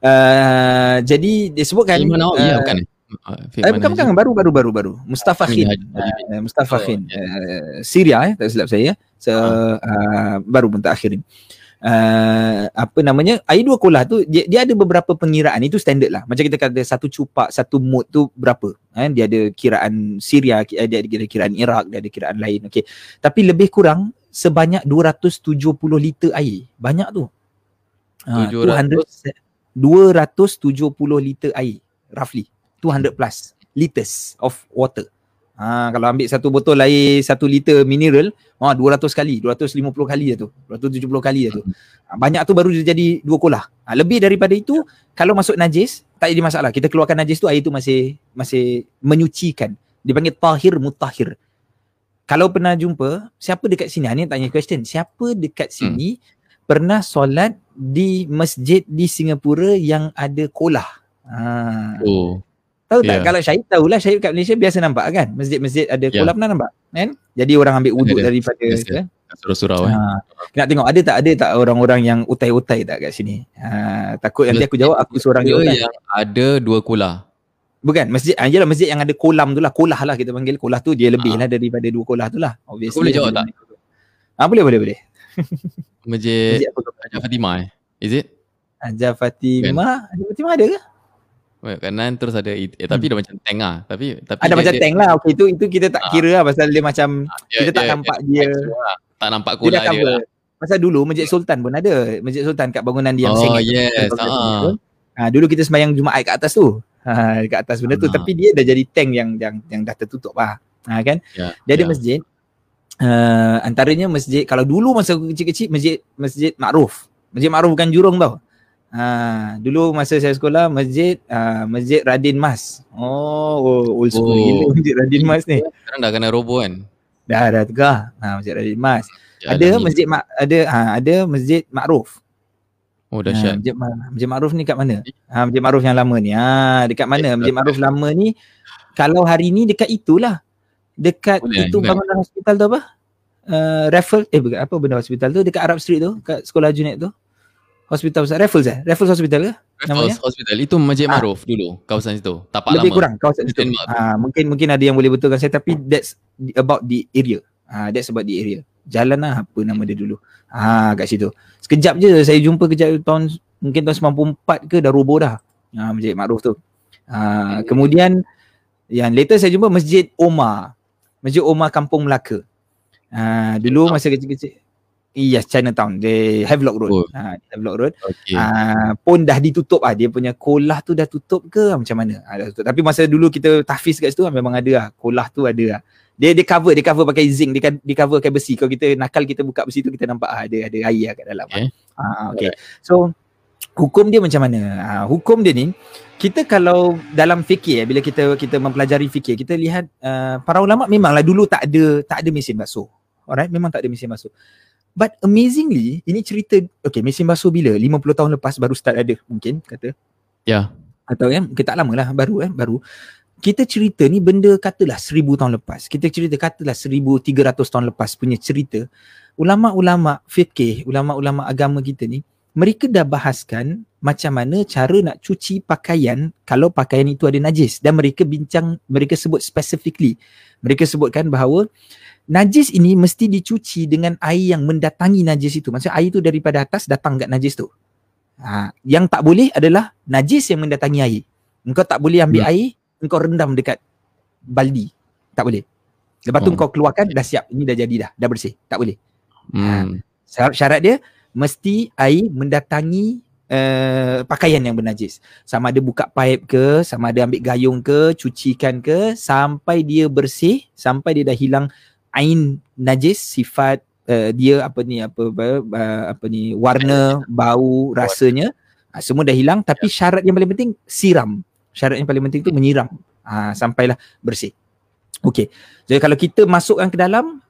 Uh, jadi disebutkan Iman Nawawi uh, ya bukan? Uh, bukan bukan baru baru baru baru Mustafa Khin. Uh, Mustafa oh, Khin. Yeah. Uh, Syria eh tak silap saya. So, uh, baru pun tak akhir ni. Uh, apa namanya air dua kolah tu dia, dia ada beberapa pengiraan itu standard lah macam kita kata satu cupak satu mut tu berapa eh? dia ada kiraan Syria dia ada kiraan Iraq dia ada kiraan lain okey tapi lebih kurang sebanyak 270 liter air. Banyak tu. Ha, 200, 270 liter air. Roughly. 200 plus liters of water. Ha, kalau ambil satu botol air satu liter mineral, ha, 200 kali, 250 kali tu. 270 kali tu. Ha, banyak tu baru jadi dua kolah. Ha, lebih daripada itu, kalau masuk najis, tak jadi masalah. Kita keluarkan najis tu, air tu masih masih menyucikan. Dipanggil tahir mutahir kalau pernah jumpa siapa dekat sini ni tanya question siapa dekat hmm. sini hmm. pernah solat di masjid di Singapura yang ada kolah ha oh tahu yeah. tak kalau Syahid tahulah Syahid kat Malaysia biasa nampak kan? Masjid-masjid ada yeah. kolah pernah nampak? Kan? Jadi orang ambil wuduk daripada kan surau-surau ha. eh. nak tengok ada tak ada tak orang-orang yang utai-utai tak kat sini? Ha takut nanti aku jawab aku seorang yang ada dua kolah Bukan masjid ah yalah masjid yang ada kolam tu lah kolah lah kita panggil. Kolah tu dia lebih ha. lah daripada dua kolah tu lah obviously. Boleh jawab tak? Ah boleh boleh boleh. Masjid, Hajar Fatimah eh? Is it? Hajar Fatimah? Kan? Hajar Fatimah ada ke Well, kanan terus ada eh, tapi hmm. dah macam tank lah tapi tapi ada macam tank lah. Okey itu itu kita tak ha. kira lah pasal dia macam ha, dia, kita tak dia, nampak dia, dia, lah. tak nampak kolah dia, dia lah. pasal dulu Masjid Sultan pun ada. Masjid Sultan kat bangunan dia yang oh yes. Ha. ha. dulu kita sembahyang Jumaat kat atas tu. Ha, dekat atas benda tu. Tapi dia dah jadi tank yang yang yang dah tertutup lah. Ha, kan? Yeah, dia ada yeah. masjid. Uh, antaranya masjid kalau dulu masa kecil-kecil masjid masjid Ma'ruf. Masjid Ma'ruf bukan jurong tau Ha, dulu masa saya sekolah masjid uh, masjid Radin Mas. Oh, oh old school oh. gila masjid Radin Mas ni. Sekarang dah kena robo kan? Dah dah tegah. Ha, masjid Radin Mas. Ya, ada masjid ma- ada ha, ada masjid Ma'ruf. Oh dahsyat. Ha, Masjid, Masjid Ma'ruf ni kat mana? Ha, Masjid Ma'ruf yang lama ni. Ha, dekat mana? Masjid Ma'ruf lama ni kalau hari ni dekat itulah. Dekat Boleh, itu bangunan hospital tu apa? Uh, Raffles eh apa benda hospital tu dekat Arab Street tu kat sekolah Junaid tu. Hospital besar Raffles eh? Raffles Hospital ke? Raffles namanya? Hospital. Itu Masjid Ma'ruf ha. dulu kawasan situ. Tapak Lebih lama. kurang kawasan situ. Ha, mungkin mungkin ada yang boleh betulkan saya tapi that's about the area. Ha, that's about the area. Jalan lah apa nama dia dulu. Ha, kat situ. Sekejap je saya jumpa kejap tahun mungkin tahun 94 ke dah roboh dah. Ha, Masjid Ma'ruf tu. Ha, kemudian yang later saya jumpa Masjid Omar. Masjid Omar Kampung Melaka. Ha, dulu masa kecil-kecil. Yes, Chinatown. They Havelock Road. Oh. Ha, Havelock Road. Okay. Ha, pun dah ditutup ah. Dia punya kolah tu dah tutup ke macam mana? Ha, dah tutup. Tapi masa dulu kita tahfiz kat situ memang ada lah. Kolah tu ada lah dia dia cover dia cover pakai zinc dia dia cover pakai besi kalau kita nakal kita buka besi tu kita nampak ah, ada ada air lah kat dalam okay. ha okey so hukum dia macam mana ha, hukum dia ni kita kalau dalam fikir bila kita kita mempelajari fikir kita lihat uh, para ulama memanglah dulu tak ada tak ada mesin basuh alright memang tak ada mesin basuh but amazingly ini cerita okey mesin basuh bila 50 tahun lepas baru start ada mungkin kata ya yeah. atau kan kita tak lama lah baru eh baru kita cerita ni benda katalah seribu tahun lepas. Kita cerita katalah seribu tiga ratus tahun lepas punya cerita. Ulama-ulama fikih, ulama-ulama agama kita ni, mereka dah bahaskan macam mana cara nak cuci pakaian kalau pakaian itu ada najis. Dan mereka bincang, mereka sebut specifically. Mereka sebutkan bahawa najis ini mesti dicuci dengan air yang mendatangi najis itu. Maksudnya air itu daripada atas datang kat najis tu. Ha, yang tak boleh adalah najis yang mendatangi air. Engkau tak boleh ambil hmm. air, engkau rendam dekat baldi. Tak boleh. Lepas tu oh. kau keluarkan dah siap. Ini dah jadi dah. Dah bersih. Tak boleh. Hmm. Ha. Syarat dia mesti air mendatangi uh, pakaian yang bernajis. Sama ada buka pipe ke, sama ada ambil gayung ke, cucikan ke sampai dia bersih, sampai dia dah hilang ain najis sifat uh, dia apa ni apa apa, uh, apa ni warna, bau, rasanya uh, semua dah hilang tapi ya. syarat yang paling penting siram. Syarat yang paling penting tu menyiram. Uh, sampailah bersih. Okey. Jadi kalau kita masukkan ke dalam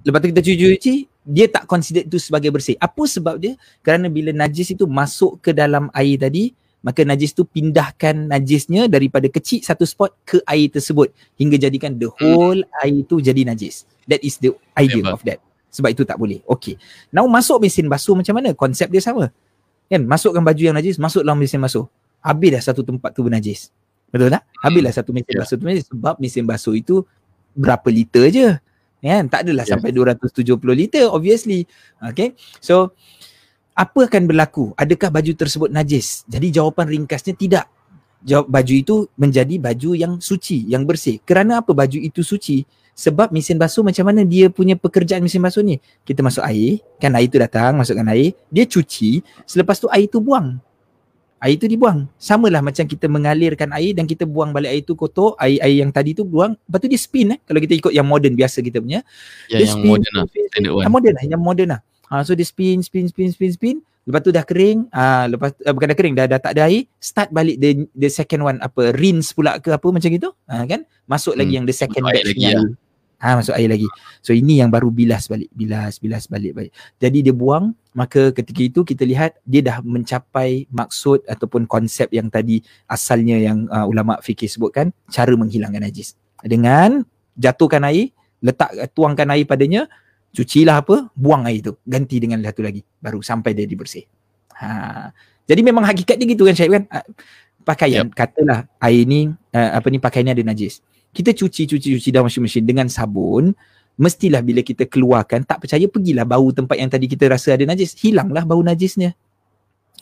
lepas tu kita cuci-cuci dia tak consider itu sebagai bersih. Apa sebab dia? Kerana bila najis itu masuk ke dalam air tadi, maka najis tu pindahkan najisnya daripada kecil satu spot ke air tersebut hingga jadikan the whole hmm. air tu jadi najis. That is the idea yeah, of that. Sebab itu tak boleh. Okay. Now masuk mesin basuh macam mana? Konsep dia sama. Kan? Masukkan baju yang najis, masuk dalam mesin basuh. Habis dah satu tempat tu bernajis. Betul tak? Habislah satu mesin yeah. basuh tu najis. Sebab mesin basuh itu berapa liter je kan tak adalah yeah. sampai 270 liter obviously okay so apa akan berlaku adakah baju tersebut najis jadi jawapan ringkasnya tidak jawab baju itu menjadi baju yang suci yang bersih kerana apa baju itu suci sebab mesin basuh macam mana dia punya pekerjaan mesin basuh ni kita masuk air kan air tu datang masukkan air dia cuci selepas tu air tu buang air tu dibuang. Samalah macam kita mengalirkan air dan kita buang balik air tu kotor, air-air yang tadi tu buang, lepas tu dia spin eh. Kalau kita ikut yang modern biasa kita punya. Ya, dia yang spin, modern lah. Yang modern lah, yang modern lah. Ha, so dia spin, spin, spin, spin, spin. Lepas tu dah kering, ah uh, lepas uh, bukan dah kering, dah dah tak ada air, start balik the the second one apa rinse pula ke apa macam gitu. Uh, kan? Masuk hmm. lagi yang the second batch lagi. Ya. Ha, masuk air lagi. So ini yang baru bilas balik, bilas, bilas balik balik. Jadi dia buang, maka ketika itu kita lihat dia dah mencapai maksud ataupun konsep yang tadi asalnya yang uh, ulama fikir sebutkan, cara menghilangkan najis. Dengan jatuhkan air, letak tuangkan air padanya, cucilah apa, buang air itu, ganti dengan satu lagi, baru sampai dia dibersih. Ha. Jadi memang hakikatnya gitu kan Syed kan? Uh, pakaian, yep. katalah air ni, uh, apa ni pakaiannya ada najis kita cuci cuci cuci dalam washing machine dengan sabun mestilah bila kita keluarkan tak percaya pergilah bau tempat yang tadi kita rasa ada najis hilanglah bau najisnya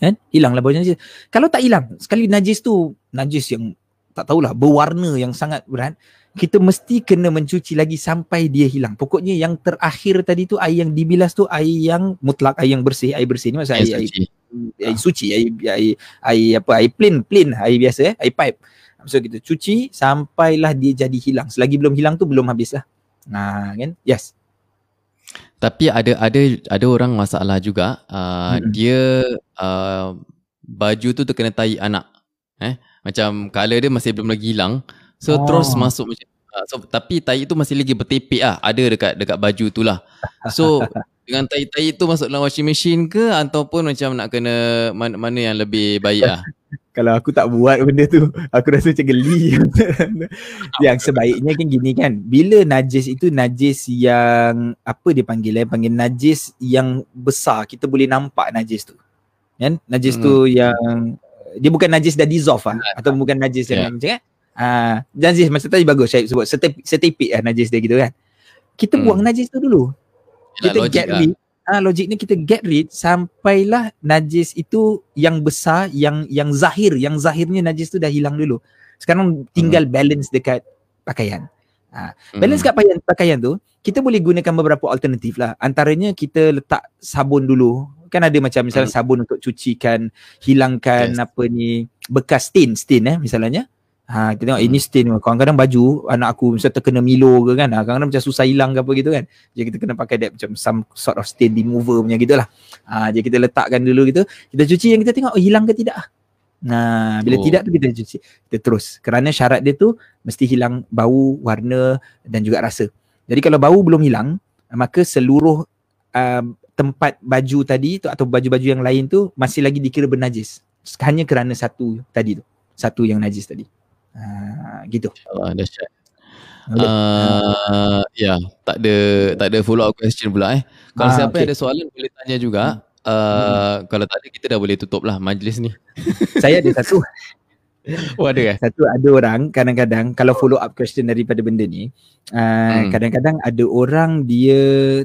kan hilanglah bau najis kalau tak hilang sekali najis tu najis yang tak tahulah berwarna yang sangat berat kita mesti kena mencuci lagi sampai dia hilang pokoknya yang terakhir tadi tu air yang dibilas tu air yang mutlak air yang bersih air bersih ni maksud air, air, air, air suci air, air, air apa air plain plain air biasa eh air pipe So kita cuci sampailah dia jadi hilang. Selagi belum hilang tu belum habis lah. Nah, kan? Yes. Tapi ada ada ada orang masalah juga. Uh, hmm. Dia uh, baju tu terkena tai anak. Eh, macam color dia masih belum lagi hilang. So oh. terus masuk macam uh, so, tapi tai itu masih lagi bertepik ah. Ada dekat dekat baju tu lah. So dengan tai-tai itu masuk dalam washing machine ke ataupun macam nak kena mana, mana yang lebih baik ah? kalau aku tak buat benda tu aku rasa macam geli yang sebaiknya kan gini kan bila najis itu najis yang apa dia panggil eh panggil najis yang besar kita boleh nampak najis tu kan najis hmm. tu yang dia bukan najis dah dissolve ah atau bukan najis yeah. yang macam kan ah najis macam tadi bagus saya sebut setepik lah najis dia gitu kan kita hmm. buang najis tu dulu kita get lah. rid ah logik ni kita get rid sampailah najis itu yang besar yang yang zahir yang zahirnya najis tu dah hilang dulu sekarang tinggal hmm. balance dekat pakaian ah balance hmm. kat pakaian pakaian tu kita boleh gunakan beberapa alternatif lah antaranya kita letak sabun dulu kan ada macam misalnya hmm. sabun untuk cucikan hilangkan yes. apa ni bekas stain stain eh misalnya Ha, kita tengok hmm. ini stain kadang-kadang baju anak aku misalnya terkena Milo ke kan. Ha, kadang-kadang macam susah hilang ke apa gitu kan. Jadi kita kena pakai that macam some sort of stain remover punya gitulah. Ha, jadi kita letakkan dulu gitu. Kita cuci yang kita tengok oh, hilang ke tidak. Nah, bila oh. tidak tu kita cuci. Kita terus. Kerana syarat dia tu mesti hilang bau, warna dan juga rasa. Jadi kalau bau belum hilang, maka seluruh uh, tempat baju tadi tu atau baju-baju yang lain tu masih lagi dikira bernajis. Hanya kerana satu tadi tu. Satu yang najis tadi. Ha, gitu. Allah dahsyat. Uh, ya, tak ada tak ada follow up question pula eh. Kalau ah, siapa okay. ada soalan boleh tanya juga. Uh, hmm. kalau tak ada kita dah boleh tutup lah majlis ni. Saya ada satu. Oh ada eh? Satu ada orang kadang-kadang kalau follow up question daripada benda ni uh, hmm. kadang-kadang ada orang dia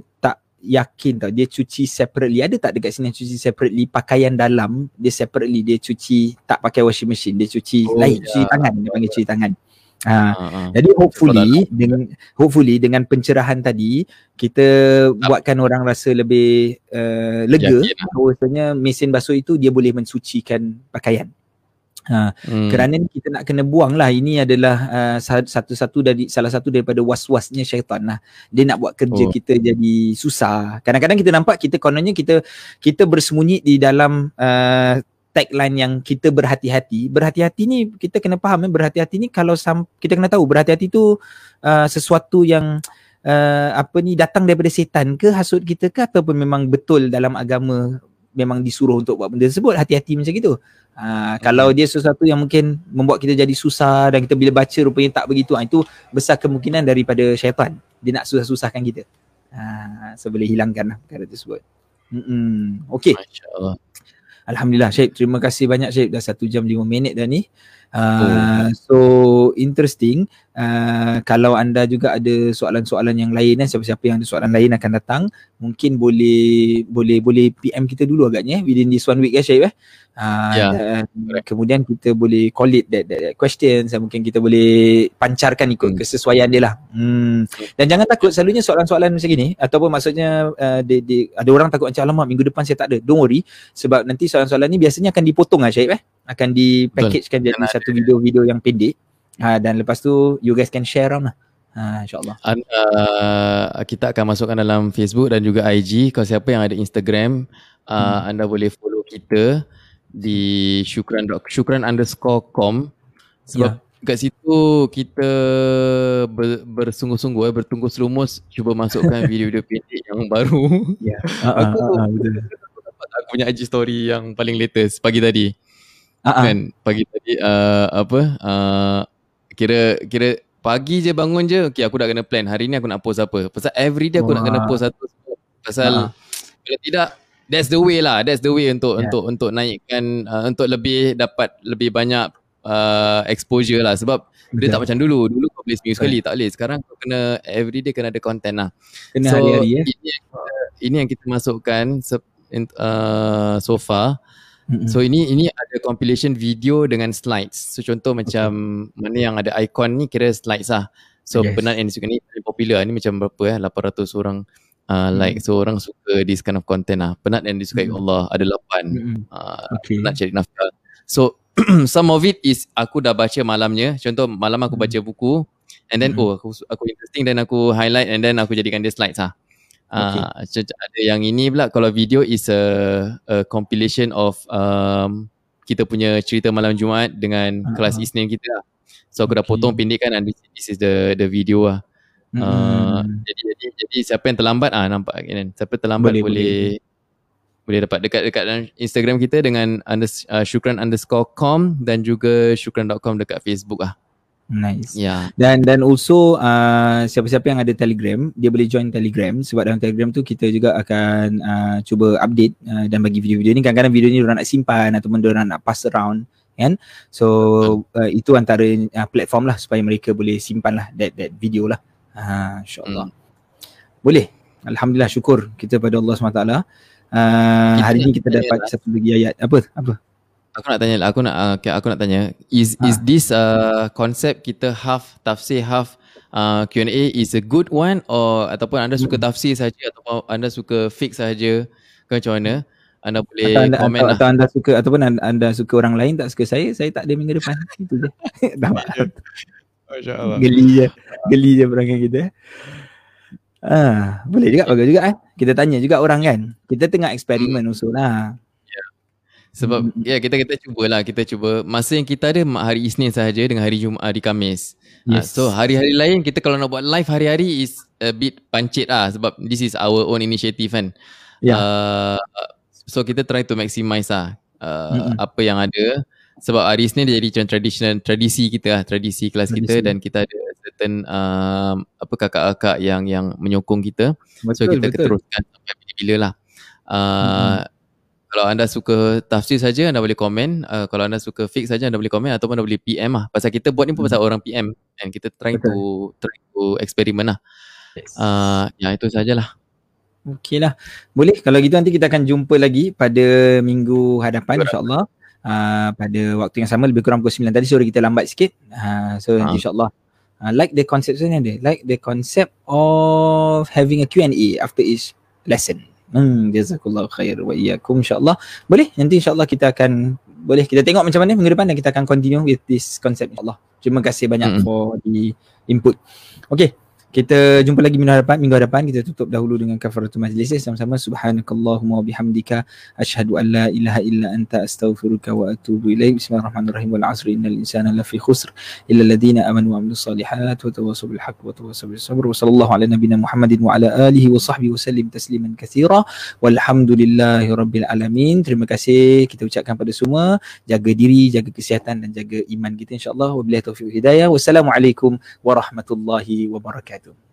yakin tau dia cuci separately. Ada tak dekat sini cuci separately? Pakaian dalam dia separately dia cuci tak pakai washing machine dia cuci oh, lain ya. cuci tangan dia panggil cuci tangan. Ha, uh, jadi hopefully dengan hopefully dengan pencerahan tadi kita uh, buatkan orang rasa lebih uh, lega ya, ya. bahawasanya mesin basuh itu dia boleh mensucikan pakaian. Ha, hmm. kerana kita nak kena buang lah. Ini adalah uh, satu-satu dari salah satu daripada was-wasnya syaitan lah. Dia nak buat kerja oh. kita jadi susah. Kadang-kadang kita nampak kita kononnya kita kita bersembunyi di dalam uh, tagline yang kita berhati-hati. Berhati-hati ni kita kena faham eh, berhati-hati ni kalau sam- kita kena tahu berhati-hati tu uh, sesuatu yang uh, apa ni datang daripada setan ke hasut kita ke ataupun memang betul dalam agama memang disuruh untuk buat benda tersebut hati-hati macam gitu. Ha, kalau dia sesuatu yang mungkin membuat kita jadi susah dan kita bila baca rupanya tak begitu ha, itu besar kemungkinan daripada syaitan. Dia nak susah-susahkan kita. Ha, so boleh hilangkan lah perkara tersebut. Mm-mm. Okay Alhamdulillah Syed. Terima kasih banyak Syed. Dah satu jam lima minit dah ni. Uh, oh. So interesting uh, Kalau anda juga ada soalan-soalan yang lain eh, Siapa-siapa yang ada soalan lain akan datang Mungkin boleh boleh boleh PM kita dulu agaknya eh, Within this one week ya Syed eh Uh, yeah. dan kemudian kita boleh call it that, that, that question dan mungkin kita boleh pancarkan ikut hmm. kesesuaian dia lah hmm. dan jangan takut selalunya soalan-soalan macam gini ataupun maksudnya uh, di, di, ada orang takut macam alamak minggu depan saya tak ada don't worry sebab nanti soalan-soalan ni biasanya akan dipotong lah Syed eh? akan dipackagekan jadi satu video-video yang pendek uh, dan lepas tu you guys can share around lah Ha, InsyaAllah uh, Kita akan masukkan dalam Facebook dan juga IG Kalau siapa yang ada Instagram uh, hmm. Anda boleh follow kita di syukran syukran underscore com sebab yeah. kat situ kita ber, bersungguh-sungguh eh, bertunggu selumus cuba masukkan video-video pendek yang baru yeah. uh-uh, aku, uh-uh, betul. aku punya IG story yang paling latest pagi tadi uh-uh. kan pagi tadi uh, apa uh, kira kira pagi je bangun je okay aku dah kena plan. Hari ni aku nak post apa? Pasal every day aku Wah. nak kena post satu pasal uh-huh. kalau tidak that's the way lah. That's the way untuk yeah. untuk untuk naikkan uh, untuk lebih dapat lebih banyak uh, exposure lah. Sebab okay. dia tak macam dulu. Dulu kau boleh seminggu sekali. Tak boleh. Sekarang kau kena every day kena ada content lah. Kena so, hari-hari eh ini, ini yang kita masukkan uh, so far mm-hmm. so ini ini ada compilation video dengan slides so contoh macam okay. mana yang ada icon ni kira slides lah so yes. benar yang disukai ni popular ni macam berapa eh 800 orang uh, like hmm. so orang suka this kind of content lah penat dan disukai hmm. Allah ada lapan hmm. uh, okay. nak cari nafkah so some of it is aku dah baca malamnya contoh malam aku baca buku and then hmm. oh aku aku interesting dan aku highlight and then aku jadikan dia slides lah uh, okay. ada yang ini pula kalau video is a, a compilation of um, kita punya cerita malam Jumaat dengan uh-huh. kelas Isnin kita lah. So aku dah potong pendek kan and this is the the video lah. Hmm. Uh, jadi jadi jadi siapa yang terlambat ah nampak kan siapa terlambat boleh boleh, boleh, boleh dapat dekat dekat Instagram kita dengan under, uh, syukran underscore com dan juga syukran.com dekat Facebook ah. Nice. Yeah. Dan dan also uh, siapa-siapa yang ada Telegram, dia boleh join Telegram sebab dalam Telegram tu kita juga akan uh, cuba update uh, dan bagi video-video ni kadang-kadang video ni orang nak simpan ataupun orang nak pass around kan. So uh, itu antara uh, platform lah supaya mereka boleh simpan lah that that video lah. Ha, insyaAllah. Hmm. Boleh. Alhamdulillah syukur kita pada Allah SWT. Uh, hari ni kita dapat lah. satu lagi ayat. Apa? Apa? Aku nak tanya aku nak uh, aku nak tanya is ha. is this uh, concept kita half tafsir half uh, Q&A is a good one or ataupun anda suka hmm. tafsir saja ataupun anda suka fix saja ke macam mana? Anda boleh atau anda, komen atau, lah. Atau anda suka ataupun anda, anda suka orang lain tak suka saya, saya tak ada minggu depan. Itu je. Dah Masya-Allah. Geli je. Geli je perangai kita. Ah, boleh juga bagus juga eh. Kita tanya juga orang kan. Kita tengah eksperimen hmm. usul lah. Yeah. Sebab hmm. ya kita kita cubalah kita cuba masa yang kita ada hari Isnin sahaja dengan hari Jumaat hari Kamis. Ah, yes. Uh, so hari-hari lain kita kalau nak buat live hari-hari is a bit pancit lah sebab this is our own initiative kan. Yeah. Uh, so kita try to maximize lah uh, hmm. apa yang ada sebab hari Isnin dia jadi macam traditional tradisi kita lah tradisi kelas tradisi. kita dan kita ada certain um, apa kakak-kakak yang yang menyokong kita betul, so kita betul. teruskan sampai bila-bila lah uh, hmm. Kalau anda suka tafsir saja anda boleh komen uh, kalau anda suka fix saja anda boleh komen ataupun anda boleh PM lah pasal kita buat ni pun pasal hmm. orang PM dan kita try to try to eksperimen lah yes. uh, ya itu sajalah Okey lah. Boleh kalau gitu nanti kita akan jumpa lagi pada minggu hadapan insyaAllah. uh, pada waktu yang sama lebih kurang pukul 9 tadi sore kita lambat sikit. Uh, so ha. insyaAllah uh, like the concept ni ada. Like the concept of having a Q&A after each lesson. Hmm, jazakallah khair wa iyyakum insyaallah. Boleh nanti insyaallah kita akan boleh kita tengok macam mana minggu depan dan kita akan continue with this concept insyaallah. Terima kasih banyak mm-hmm. for the input. Okay. Kita jumpa lagi minggu hadapan, minggu hadapan kita tutup dahulu dengan kafaratul majlis sama-sama subhanakallahumma wa bihamdika asyhadu an la ilaha illa anta astaghfiruka wa atubu ilaik. Bismillahirrahmanirrahim. Wal 'asri innal insana lafi khusr illa alladhina amanu wa 'amilus solihat wa tawassaw bil haqqi wa tawassaw bis sabr. Wa sallallahu ala nabiyyina Muhammadin wa ala alihi wa sahbihi wa sallim tasliman katsira. Walhamdulillahi rabbil alamin. Terima kasih kita ucapkan pada semua jaga diri, jaga kesihatan dan jaga iman kita insya-Allah. Wabillahi taufiq hidayah. Wassalamualaikum warahmatullahi wabarakatuh. Wabarakatuh.